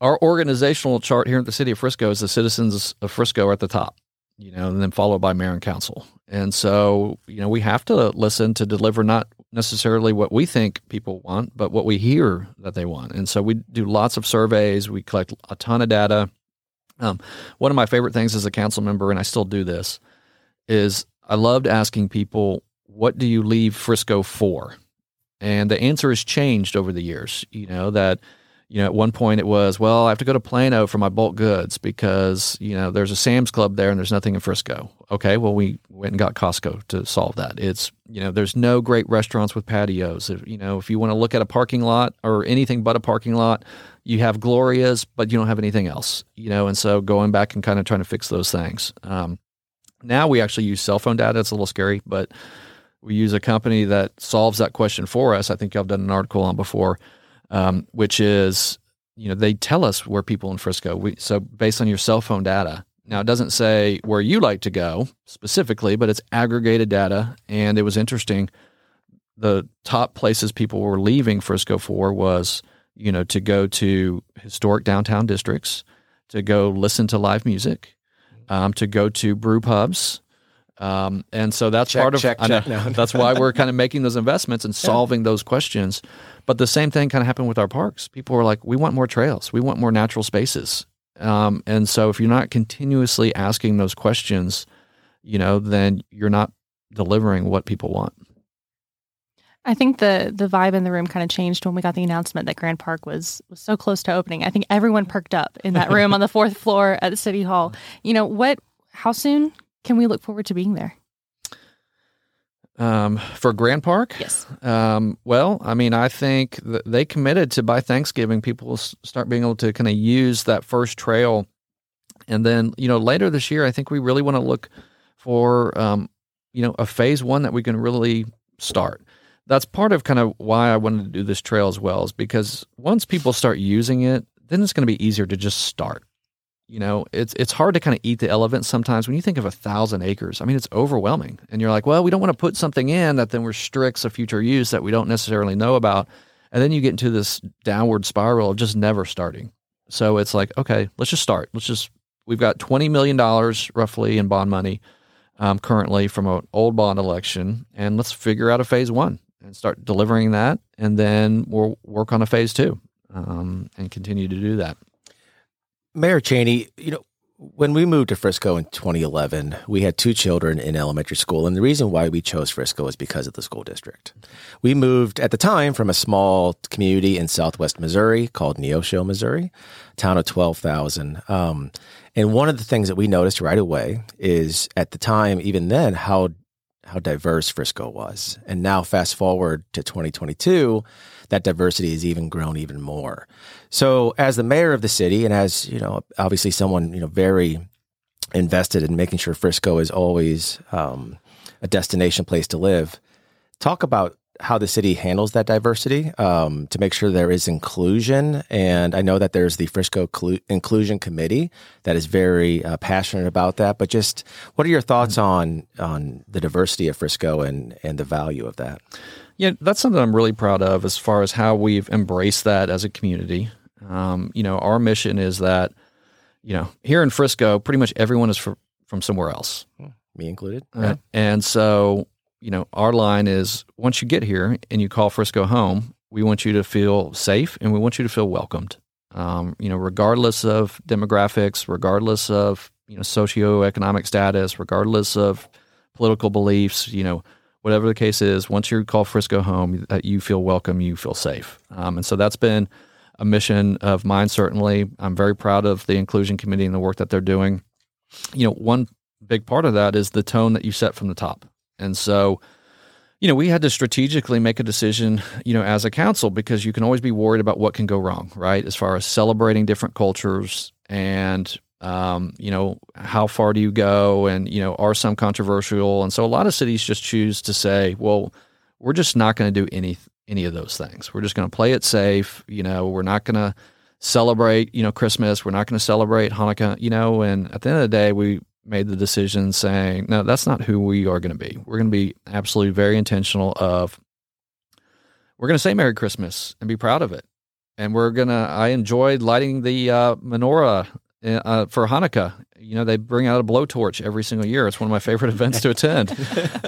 our organizational chart here in the city of Frisco is the citizens of Frisco are at the top, you know, and then followed by mayor and council. And so you know we have to listen to deliver not necessarily what we think people want, but what we hear that they want. And so we do lots of surveys. We collect a ton of data. Um, one of my favorite things as a council member, and I still do this, is I loved asking people, "What do you leave Frisco for?" And the answer has changed over the years. You know, that, you know, at one point it was, well, I have to go to Plano for my bulk goods because, you know, there's a Sam's Club there and there's nothing in Frisco. Okay. Well, we went and got Costco to solve that. It's, you know, there's no great restaurants with patios. If, you know, if you want to look at a parking lot or anything but a parking lot, you have Gloria's, but you don't have anything else, you know, and so going back and kind of trying to fix those things. Um, now we actually use cell phone data. It's a little scary, but we use a company that solves that question for us. I think I've done an article on before, um, which is, you know, they tell us where people in Frisco. We, so based on your cell phone data. Now it doesn't say where you like to go specifically, but it's aggregated data. And it was interesting. The top places people were leaving Frisco for was, you know, to go to historic downtown districts, to go listen to live music, um, to go to brew pubs. Um, and so that's Check, part of check, I know, check. No. that's why we're kind of making those investments and solving those questions. But the same thing kind of happened with our parks. People were like, we want more trails, we want more natural spaces. Um, and so if you're not continuously asking those questions, you know, then you're not delivering what people want. I think the the vibe in the room kind of changed when we got the announcement that Grand Park was was so close to opening. I think everyone perked up in that room on the fourth floor at the City Hall. You know what? How soon can we look forward to being there? Um, for Grand Park, Yes. Um, well, I mean, I think that they committed to by Thanksgiving, people will start being able to kind of use that first trail. And then, you know, later this year, I think we really want to look for, um, you know, a phase one that we can really start. That's part of kind of why I wanted to do this trail as well, is because once people start using it, then it's going to be easier to just start. You know, it's it's hard to kind of eat the elephant sometimes when you think of a thousand acres. I mean, it's overwhelming, and you're like, well, we don't want to put something in that then restricts a future use that we don't necessarily know about, and then you get into this downward spiral of just never starting. So it's like, okay, let's just start. Let's just we've got twenty million dollars roughly in bond money um, currently from an old bond election, and let's figure out a phase one and start delivering that, and then we'll work on a phase two um, and continue to do that. Mayor Cheney, you know, when we moved to Frisco in 2011, we had two children in elementary school. And the reason why we chose Frisco is because of the school district. We moved at the time from a small community in southwest Missouri called Neosho, Missouri, town of 12,000. Um, and one of the things that we noticed right away is at the time, even then, how how diverse Frisco was. And now, fast forward to 2022, that diversity has even grown even more. So, as the mayor of the city, and as you know, obviously someone you know very invested in making sure Frisco is always um, a destination place to live, talk about how the city handles that diversity um, to make sure there is inclusion. And I know that there's the Frisco Clu- Inclusion Committee that is very uh, passionate about that. But just what are your thoughts on on the diversity of Frisco and and the value of that? Yeah, that's something I'm really proud of as far as how we've embraced that as a community. Um, you know, our mission is that, you know, here in Frisco, pretty much everyone is for, from somewhere else, me included. Uh, and so, you know, our line is once you get here and you call Frisco home, we want you to feel safe and we want you to feel welcomed. Um, you know, regardless of demographics, regardless of you know socioeconomic status, regardless of political beliefs, you know, whatever the case is, once you call Frisco home, that you feel welcome, you feel safe. Um, and so that's been a mission of mine, certainly. I'm very proud of the Inclusion Committee and the work that they're doing. You know, one big part of that is the tone that you set from the top. And so, you know, we had to strategically make a decision, you know, as a council, because you can always be worried about what can go wrong, right? As far as celebrating different cultures and um, you know, how far do you go? And, you know, are some controversial? And so a lot of cities just choose to say, well, we're just not going to do any any of those things. We're just going to play it safe. You know, we're not going to celebrate, you know, Christmas. We're not going to celebrate Hanukkah, you know, and at the end of the day, we made the decision saying, no, that's not who we are going to be. We're going to be absolutely very intentional of we're going to say Merry Christmas and be proud of it. And we're going to, I enjoyed lighting the uh, menorah uh, for Hanukkah. You know, they bring out a blowtorch every single year. It's one of my favorite events to attend.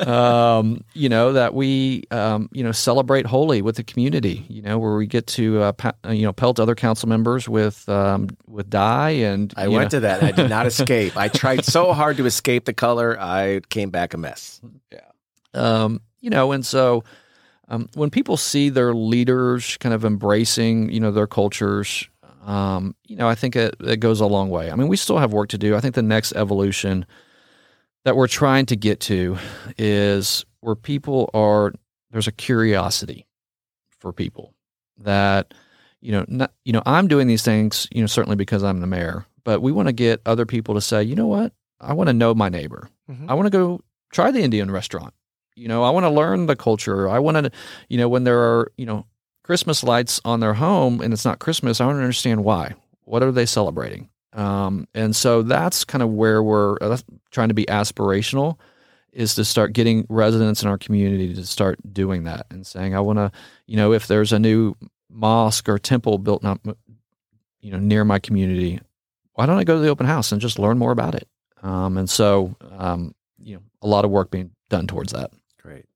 um, you know that we, um, you know, celebrate Holi with the community. You know, where we get to, uh, pa- you know, pelt other council members with um, with dye. And I went know. to that. I did not escape. I tried so hard to escape the color. I came back a mess. Yeah. Um, you know, and so. Um, when people see their leaders kind of embracing, you know, their cultures, um, you know, I think it, it goes a long way. I mean, we still have work to do. I think the next evolution that we're trying to get to is where people are there's a curiosity for people that you know not, you know I'm doing these things you know certainly because I'm the mayor but we want to get other people to say you know what I want to know my neighbor Mhm. I want to go try the Indian restaurant you know I want to learn the culture I want to you know when there are you know Christmas lights on their home and it's not Christmas, I don't understand why. What are they celebrating? Um, and so that's kind of where we're uh, trying to be aspirational is to start getting residents in our community to start doing that and saying, I want to, you know, if there's a new mosque or temple built not, you know, near my community, why don't I go to the open house and just learn more about it? Um, and so, um, you know, a lot of work being done towards that.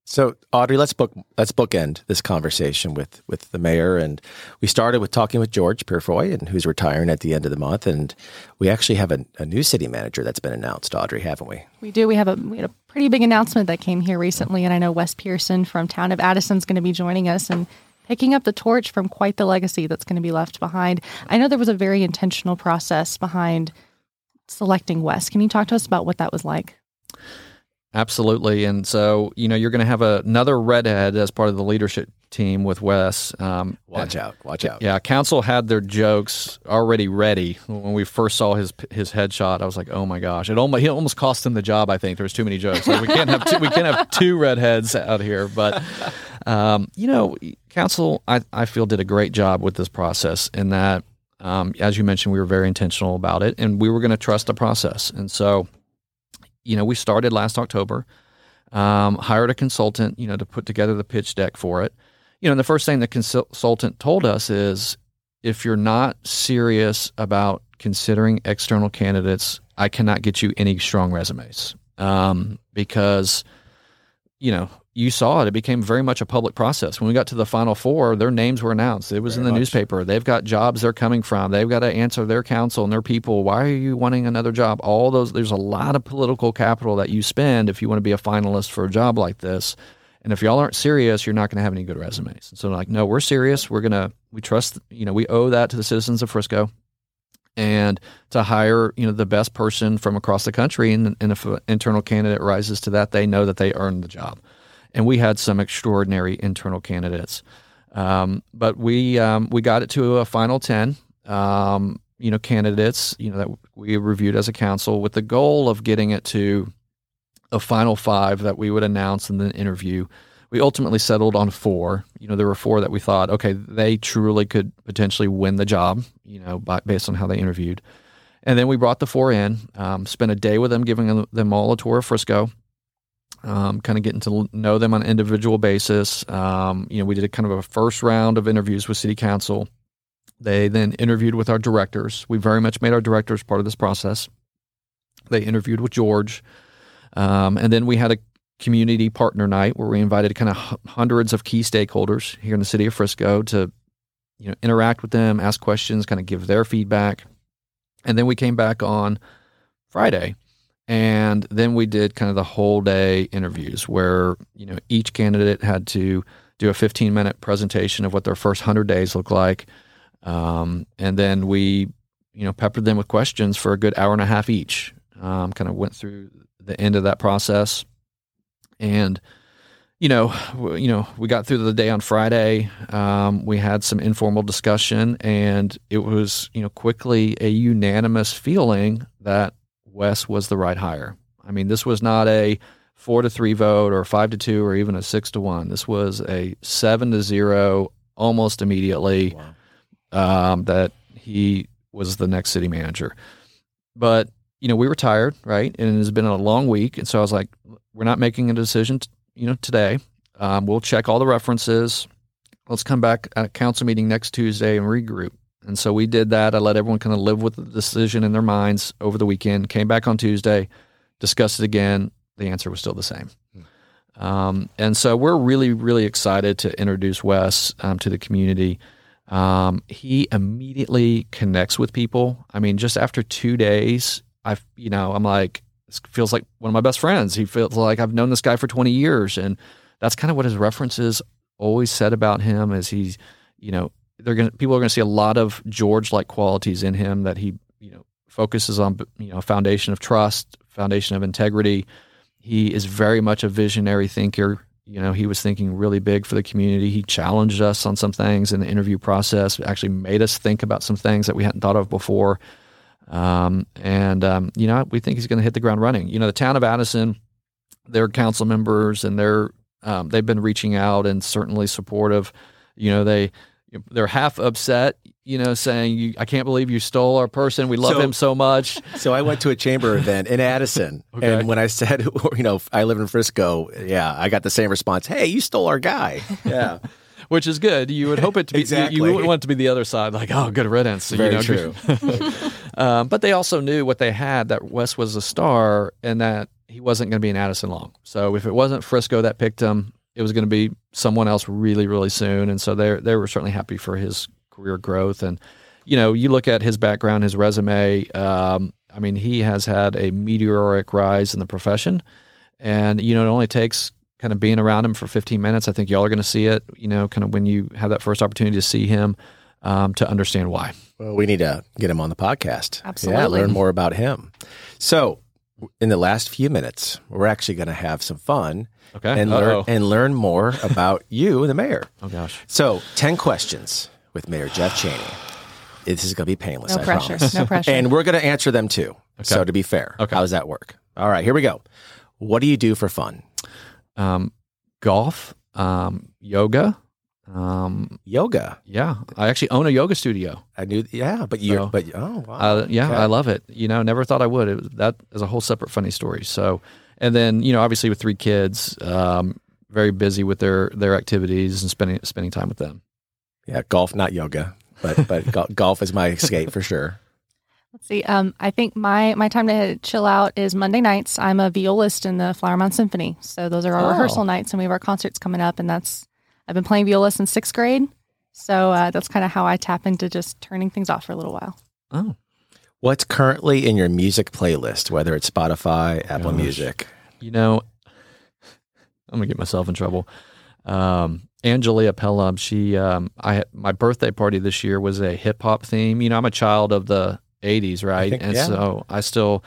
So, Audrey, let's book let's bookend this conversation with with the mayor, and we started with talking with George Purefoy, and who's retiring at the end of the month, and we actually have a, a new city manager that's been announced, Audrey, haven't we? We do. We have a we had a pretty big announcement that came here recently, and I know Wes Pearson from Town of Addison is going to be joining us and picking up the torch from quite the legacy that's going to be left behind. I know there was a very intentional process behind selecting Wes. Can you talk to us about what that was like? Absolutely. And so, you know, you're going to have a, another redhead as part of the leadership team with Wes. Um, Watch out! Watch out! Yeah, council had their jokes already ready when we first saw his his headshot. I was like, oh my gosh! It almost he almost cost him the job. I think there was too many jokes. Like, we can't have two, we can't have two redheads out here. But um, you know, council I I feel did a great job with this process in that. Um, as you mentioned, we were very intentional about it, and we were going to trust the process. And so, you know, we started last October, um, hired a consultant, you know, to put together the pitch deck for it. You know, the first thing the consultant told us is if you're not serious about considering external candidates, I cannot get you any strong resumes um, because, you know, you saw it. It became very much a public process. When we got to the final four, their names were announced. It was Very in the much. newspaper. They've got jobs they're coming from. They've got to answer their council and their people. Why are you wanting another job? All those. There's a lot of political capital that you spend if you want to be a finalist for a job like this. And if y'all aren't serious, you're not going to have any good resumes. So like, no, we're serious. We're gonna. We trust. You know, we owe that to the citizens of Frisco and to hire you know the best person from across the country and, and if an internal candidate rises to that they know that they earned the job and we had some extraordinary internal candidates um, but we um, we got it to a final 10 um, you know candidates you know that we reviewed as a council with the goal of getting it to a final five that we would announce in the interview we ultimately settled on four. You know, there were four that we thought, okay, they truly could potentially win the job. You know, by, based on how they interviewed, and then we brought the four in, um, spent a day with them, giving them all a tour of Frisco, um, kind of getting to know them on an individual basis. Um, you know, we did a kind of a first round of interviews with City Council. They then interviewed with our directors. We very much made our directors part of this process. They interviewed with George, um, and then we had a community partner night where we invited kind of hundreds of key stakeholders here in the city of Frisco to you know interact with them, ask questions, kind of give their feedback. And then we came back on Friday and then we did kind of the whole day interviews where you know each candidate had to do a 15 minute presentation of what their first 100 days look like. Um, and then we you know peppered them with questions for a good hour and a half each. Um, kind of went through the end of that process. And you know, you know, we got through the day on Friday. Um, we had some informal discussion, and it was, you know, quickly a unanimous feeling that Wes was the right hire. I mean, this was not a four to three vote or five to two or even a six to one. This was a seven to zero almost immediately um, that he was the next city manager. But you know, we were tired, right? And it has been a long week, and so I was like, we're not making a decision, t- you know, today. Um, we'll check all the references. Let's come back at a council meeting next Tuesday and regroup. And so we did that. I let everyone kind of live with the decision in their minds over the weekend. Came back on Tuesday, discussed it again. The answer was still the same. Um, and so we're really, really excited to introduce Wes um, to the community. Um, he immediately connects with people. I mean, just after two days, I, you know, I'm like, this feels like one of my best friends. He feels like I've known this guy for 20 years, and that's kind of what his references always said about him. Is he's, you know, they're gonna people are gonna see a lot of George like qualities in him that he, you know, focuses on, you know, foundation of trust, foundation of integrity. He is very much a visionary thinker. You know, he was thinking really big for the community. He challenged us on some things in the interview process, actually made us think about some things that we hadn't thought of before. Um, and, um, you know, we think he's going to hit the ground running. You know, the town of Addison, their council members and their, um, they've been reaching out and certainly supportive. You know, they, they're half upset, you know, saying, you, I can't believe you stole our person. We love So- him so much. So I went to a chamber event in Addison, Okay. and when I said, you know, I live in Frisco, yeah, I got the same response. Hey, you stole our guy. Yeah, which is good. You would hope it to be. Exactly. You, you wouldn't want it to be the other side, like, oh, good riddance. you very know? true. Um, but they also knew what they had that Wes was a star and that he wasn't going to be in Addison long. So if it wasn't Frisco that picked him, it was going to be someone else really, really soon. And so they they were certainly happy for his career growth. And you know, you look at his background, his resume. Um, I mean, he has had a meteoric rise in the profession, and you know, it only takes kind of being around him for 15 minutes. I think y'all are going to see it. You know, kind of when you have that first opportunity to see him. Um, to understand why. Well, we need to get him on the podcast. Yeah, Absolutely. learn more about him. So, in the last few minutes, we're actually going to have some fun Okay. and Uh-oh. learn and learn more about you, the mayor. Oh gosh. So, ten questions with Mayor Jeff Cheney. This is going to be painless. No I pressure. promise. No pressure. And we're going to answer them too. So, to be fair, Okay. how does that work? All right, here we go. What do you do for fun? um, golf, um, yoga. Um, Yoga. yeah, I actually own a yoga studio. I knew. Yeah, but you. So- but oh, wow. Uh, yeah, Okay. I love it. You know, never thought I would. It that is a whole separate funny story. So, and then you know, obviously with three kids, um, very busy with their their activities and spending spending time with them. Yeah, golf, not yoga, but but gol- golf is my escape for sure. Let's see. Um, I think my my time to chill out is Monday nights. I'm a violist in the Flower Mound Symphony, so those are our Oh. rehearsal nights, and we have our concerts coming up. And that's I've been playing viola since sixth grade, so uh, that's kind of how I tap into just turning things off for a little while. Oh, What's currently in your music playlist, whether it's Spotify, Apple Gosh. Music? you know, I'm gonna get myself in trouble. Um, Angelia Pelham, she, um, I, my birthday party this year was a hip hop theme. You know, I'm a child of the '80s, right? think- and yeah. so I still,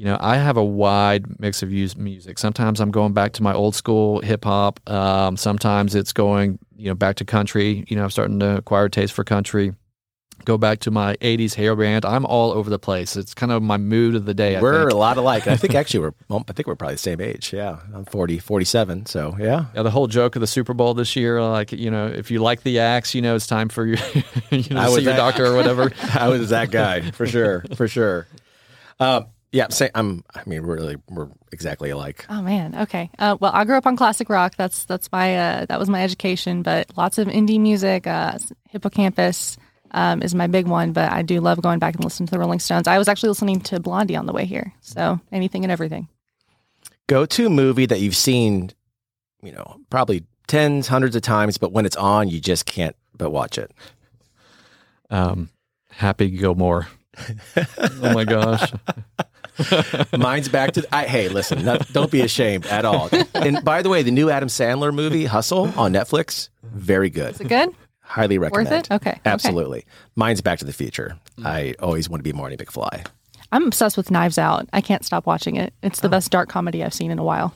you know, I have a wide mix of use music. Sometimes I'm going back to my old school hip hop. Um, sometimes it's going, you know, back to country. You know, I'm starting to acquire a taste for country. Go back to my '80s hair band. I'm all over the place. It's kind of my mood of the day. I we're think. a lot alike. I think actually we're, well, I think we're probably the same age. Yeah. I'm 40, 47. So yeah. Yeah, the whole joke of the Super Bowl this year, like you know, if you like the axe, you know, it's time for you, you know, I to was see your doctor or whatever. I was that guy for sure. For sure. Um, yeah. Say, I'm, I mean, we're really, we're exactly alike. Oh man, okay. Uh, well, I grew up on classic rock. That's that's my uh, that was my education. But lots of indie music. Uh, Hippo Campus um, is my big one. But I do love going back and listening to the Rolling Stones. I was actually listening to Blondie on the way here. So anything and everything. Go to movie that you've seen, you know, probably tens, hundreds of times, but when it's on, you just can't but watch it. Um, Happy Gilmore. oh my gosh, Mine's back to. I, hey, listen, not, don't be ashamed at all. And by the way, the new Adam Sandler movie, Hustle, on Netflix, very good. Is it good? Highly recommend. it? Okay, okay. absolutely. Mine's Back to the Future. I always want to be Marty McFly. I'm obsessed with Knives Out. I can't stop watching it. It's the oh. best dark comedy I've seen in a while.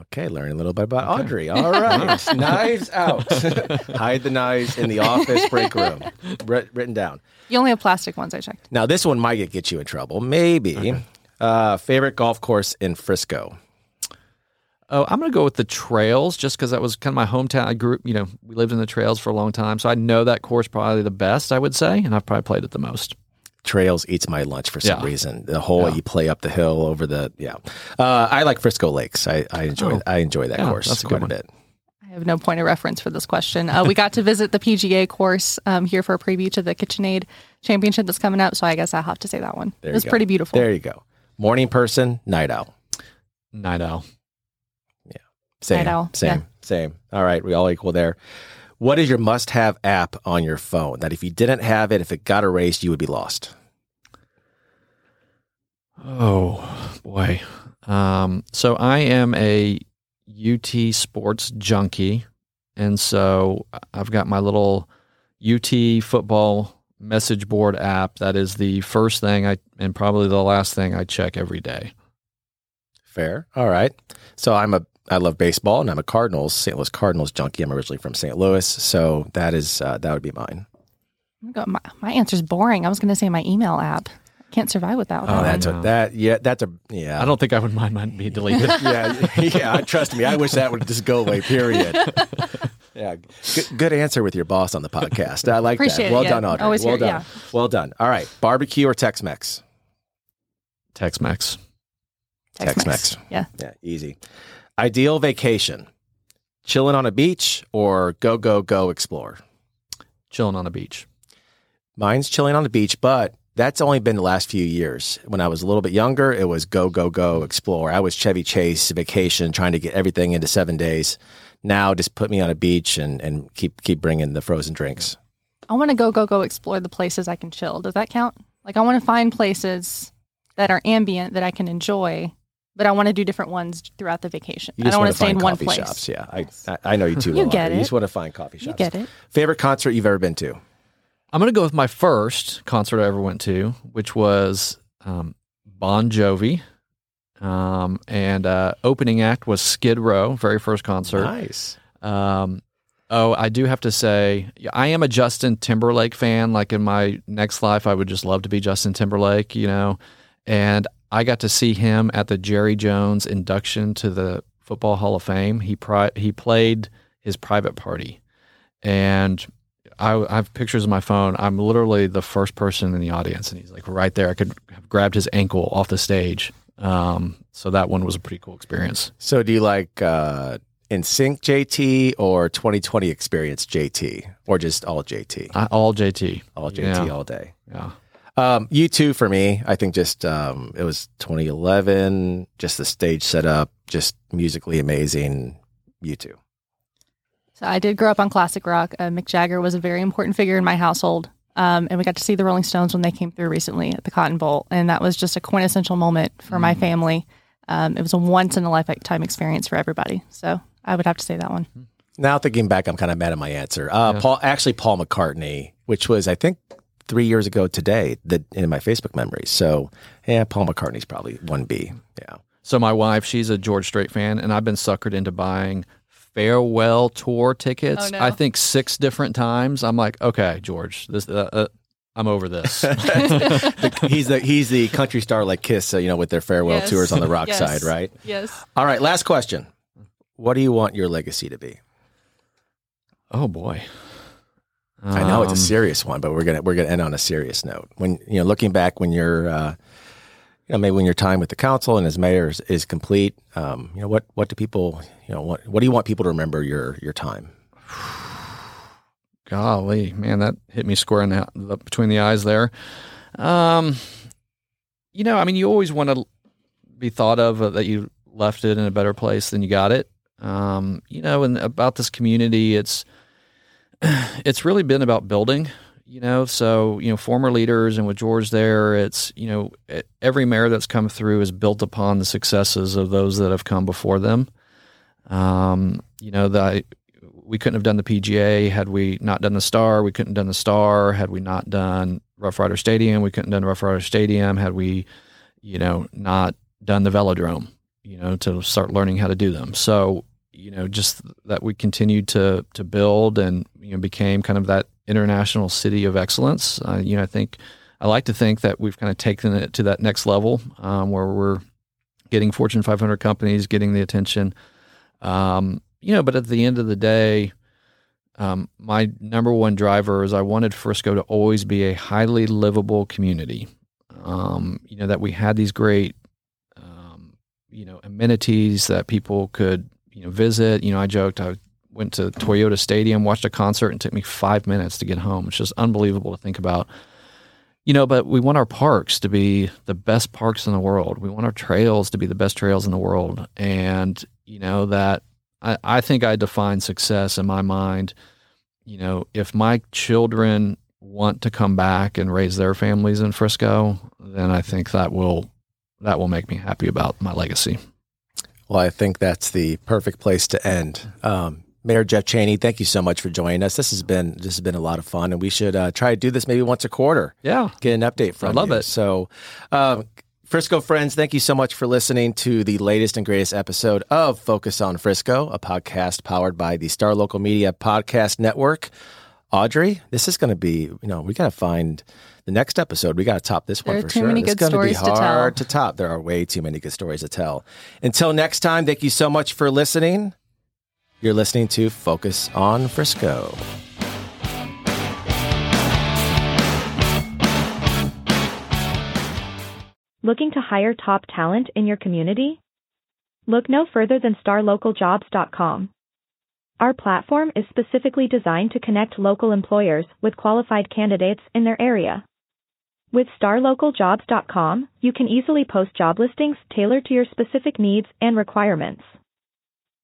Okay, learning a little bit about Audrey. All right, knives out. Hide the knives in the office break room. Writ- written down. You only have plastic ones. I checked. Now, this one might get you in trouble. Maybe. Uh, favorite golf course in Frisco. oh, I'm gonna go with the Trails just because that was kind of my hometown. I grew, you know, we lived in the Trails for a long time, so I know that course probably the best. I would say, and I've probably played it the most. Trails eats my lunch for some Yeah. reason. The whole Yeah. you play up the hill over the yeah. Uh, I like Frisco Lakes. I, I enjoy Oh. I enjoy that Yeah, course that's a quite good a one. bit. I have no point of reference for this question. Uh, we got to visit the PGA course um, here for a preview to the KitchenAid Championship that's coming up. So I guess I'll have to say that one. There it was go. pretty beautiful. There you go. Morning person, night owl. Night Owl. Yeah. Same. Night owl, Same. yeah. Same. All right, we all equal there. What is your must-have app on your phone that if you didn't have it, if it got erased, you would be lost? Oh boy. Um, so I am a UT sports junkie, and so I've got my little UT football message board app. That is the first thing I and probably the last thing I check every day. Fair. All right. So I'm a I love baseball and I'm a Cardinals, St. Louis Cardinals junkie. I'm originally from St. Louis, so that is uh, that would be mine. Oh my God, My, my answer's boring. I was going to say my email app. Can't survive without Oh, that. that's a that yeah, that's a yeah. I don't think I would mind mine being deleted. yeah, yeah. Trust me, I wish that would just go away. Period. Yeah, good, good answer with your boss on the podcast. I like Appreciate that. it, Well yeah. done, Audrey. Always well hear- done. yeah. Well done. All right, barbecue or Tex-Mex? Tex-Mex. Tex-Mex. Yeah. Yeah, easy. Ideal vacation: chilling on a beach or go go go explore. Chilling on a beach. Mine's chilling on the beach, but that's only been the last few years. When I was a little bit younger, it was go, go, go, explore. I was Chevy Chase vacation, trying to get everything into seven days. Now, just put me on a beach and, and keep keep bringing the frozen drinks. I want to go, go, go explore the places I can chill. Does that count? Like, I want to find places that are ambient that I can enjoy, but I want to do different ones throughout the vacation. I don't want to stay in one place. shops. Yeah, I, I I know you too. You well, get Audrey. You just want to find coffee shops. You get it. Favorite concert you've ever been to? I'm going to go with my first concert I ever went to, which was um, Bon Jovi. Um, and uh, opening act was Skid Row, very first concert. Nice. Um, oh, I do have to say, I am a Justin Timberlake fan. Like in my next life, I would just love to be Justin Timberlake, you know. And I got to see him at the Jerry Jones induction to the Football Hall of Fame. He pri- he played his private party, and I, I have pictures of my phone. I'm literally the first person in the audience, and he's like right there. I could have grabbed his ankle off the stage. Um, so that one was a pretty cool experience. So, do you like uh, NSYNC JT or 2020 Experience JT or just all JT? I, all JT, All JT Yeah. all day. yeah. Um, U2 for me, I think just um, it was 2011, just the stage setup, just musically amazing. U2. So I did grow up on classic rock. Uh, Mick Jagger was a very important figure in my household. Um, and we got to see the Rolling Stones when they came through recently at the Cotton Bowl. And that was just a quintessential moment for my family. Um, it was a once in a lifetime experience for everybody. So I would have to say that one. Now thinking back, I'm kind of mad at my answer. Uh, Paul, actually, Paul McCartney, which was I think three years ago today, that in my Facebook memories. So yeah, Paul McCartney's probably one B. Yeah. So my wife, she's a George Strait fan, and I've been suckered into buying farewell tour tickets. Oh, no. I think six different times. I'm like, okay, George, this, uh, uh, I'm over this. he's the he's the country star like Kiss, uh, you know, with their farewell Yes. tours on the rock Yes. side, right? Yes. All right, last question. What do you want your legacy to be? oh boy, I know it's a Um, serious one, but we're gonna we're gonna end on a serious note. When you know, looking back, when you're, uh, know, maybe when your time with the council and as mayor is, is complete, um, you know, what what do people, you know, what what do you want people to remember your your time? Golly, man, that hit me square in the, the between the eyes there. Um, you know, I mean, you always want to be thought of uh, that you left it in a better place than you got it. Um, you know, and about this community, it's it's really been about building. You know, so you know, former leaders and with George there, it's you know, every mayor that's come through is built upon the successes of those that have come before them. Um, you know, that we couldn't have done the PGA had we not done the Star. We couldn't have done the Star had we not done Rough Rider Stadium. We couldn't have done Rough Rider Stadium had we, you know, not done the Velodrome. You know, to start learning how to do them. So, you know, just that we continued to to build and you know became kind of that international city of excellence. Uh, you know, I think I like to think that we've kind of taken it to that next level um, where we're getting Fortune 500 companies, getting the attention. Um, you know, but at the end of the day, um, my number one driver is I wanted Frisco to always be a highly livable community. Um, you know, that we had these great, um, you know, amenities that people could, you know, visit. You know, I joked I went to Toyota Stadium, watched a concert, and took me five minutes to get home. It's just unbelievable to think about. You know, but we want our parks to be the best parks in the world. We want our trails to be the best trails in the world. And, you know, that I, I think I define success in my mind. You know, if my children want to come back and raise their families in Frisco, then I think that will that will make me happy about my legacy. Well, I think that's the perfect place to end. Um, Mayor Jeff Cheney, thank you so much for joining us. This has been this has been a lot of fun, and we should uh, try to do this maybe once a quarter. Yeah. get an update from I love you. it. So, um, Frisco friends, thank you so much for listening to the latest and greatest episode of Focus on Frisco, a podcast powered by the Star Local Media Podcast Network. Audrey, this is going to be, you know, we got to find the next episode. We got to top this There one are for too sure. many it's good gonna be stories to tell. to top. There are way too many good stories to tell. Until next time, thank you so much for listening. You're listening to Focus on Frisco. Looking to hire top talent in your community? Look no further than starlocaljobs.com. Our platform is specifically designed to connect local employers with qualified candidates in their area. With starlocaljobs.com, you can easily post job listings tailored to your specific needs and requirements.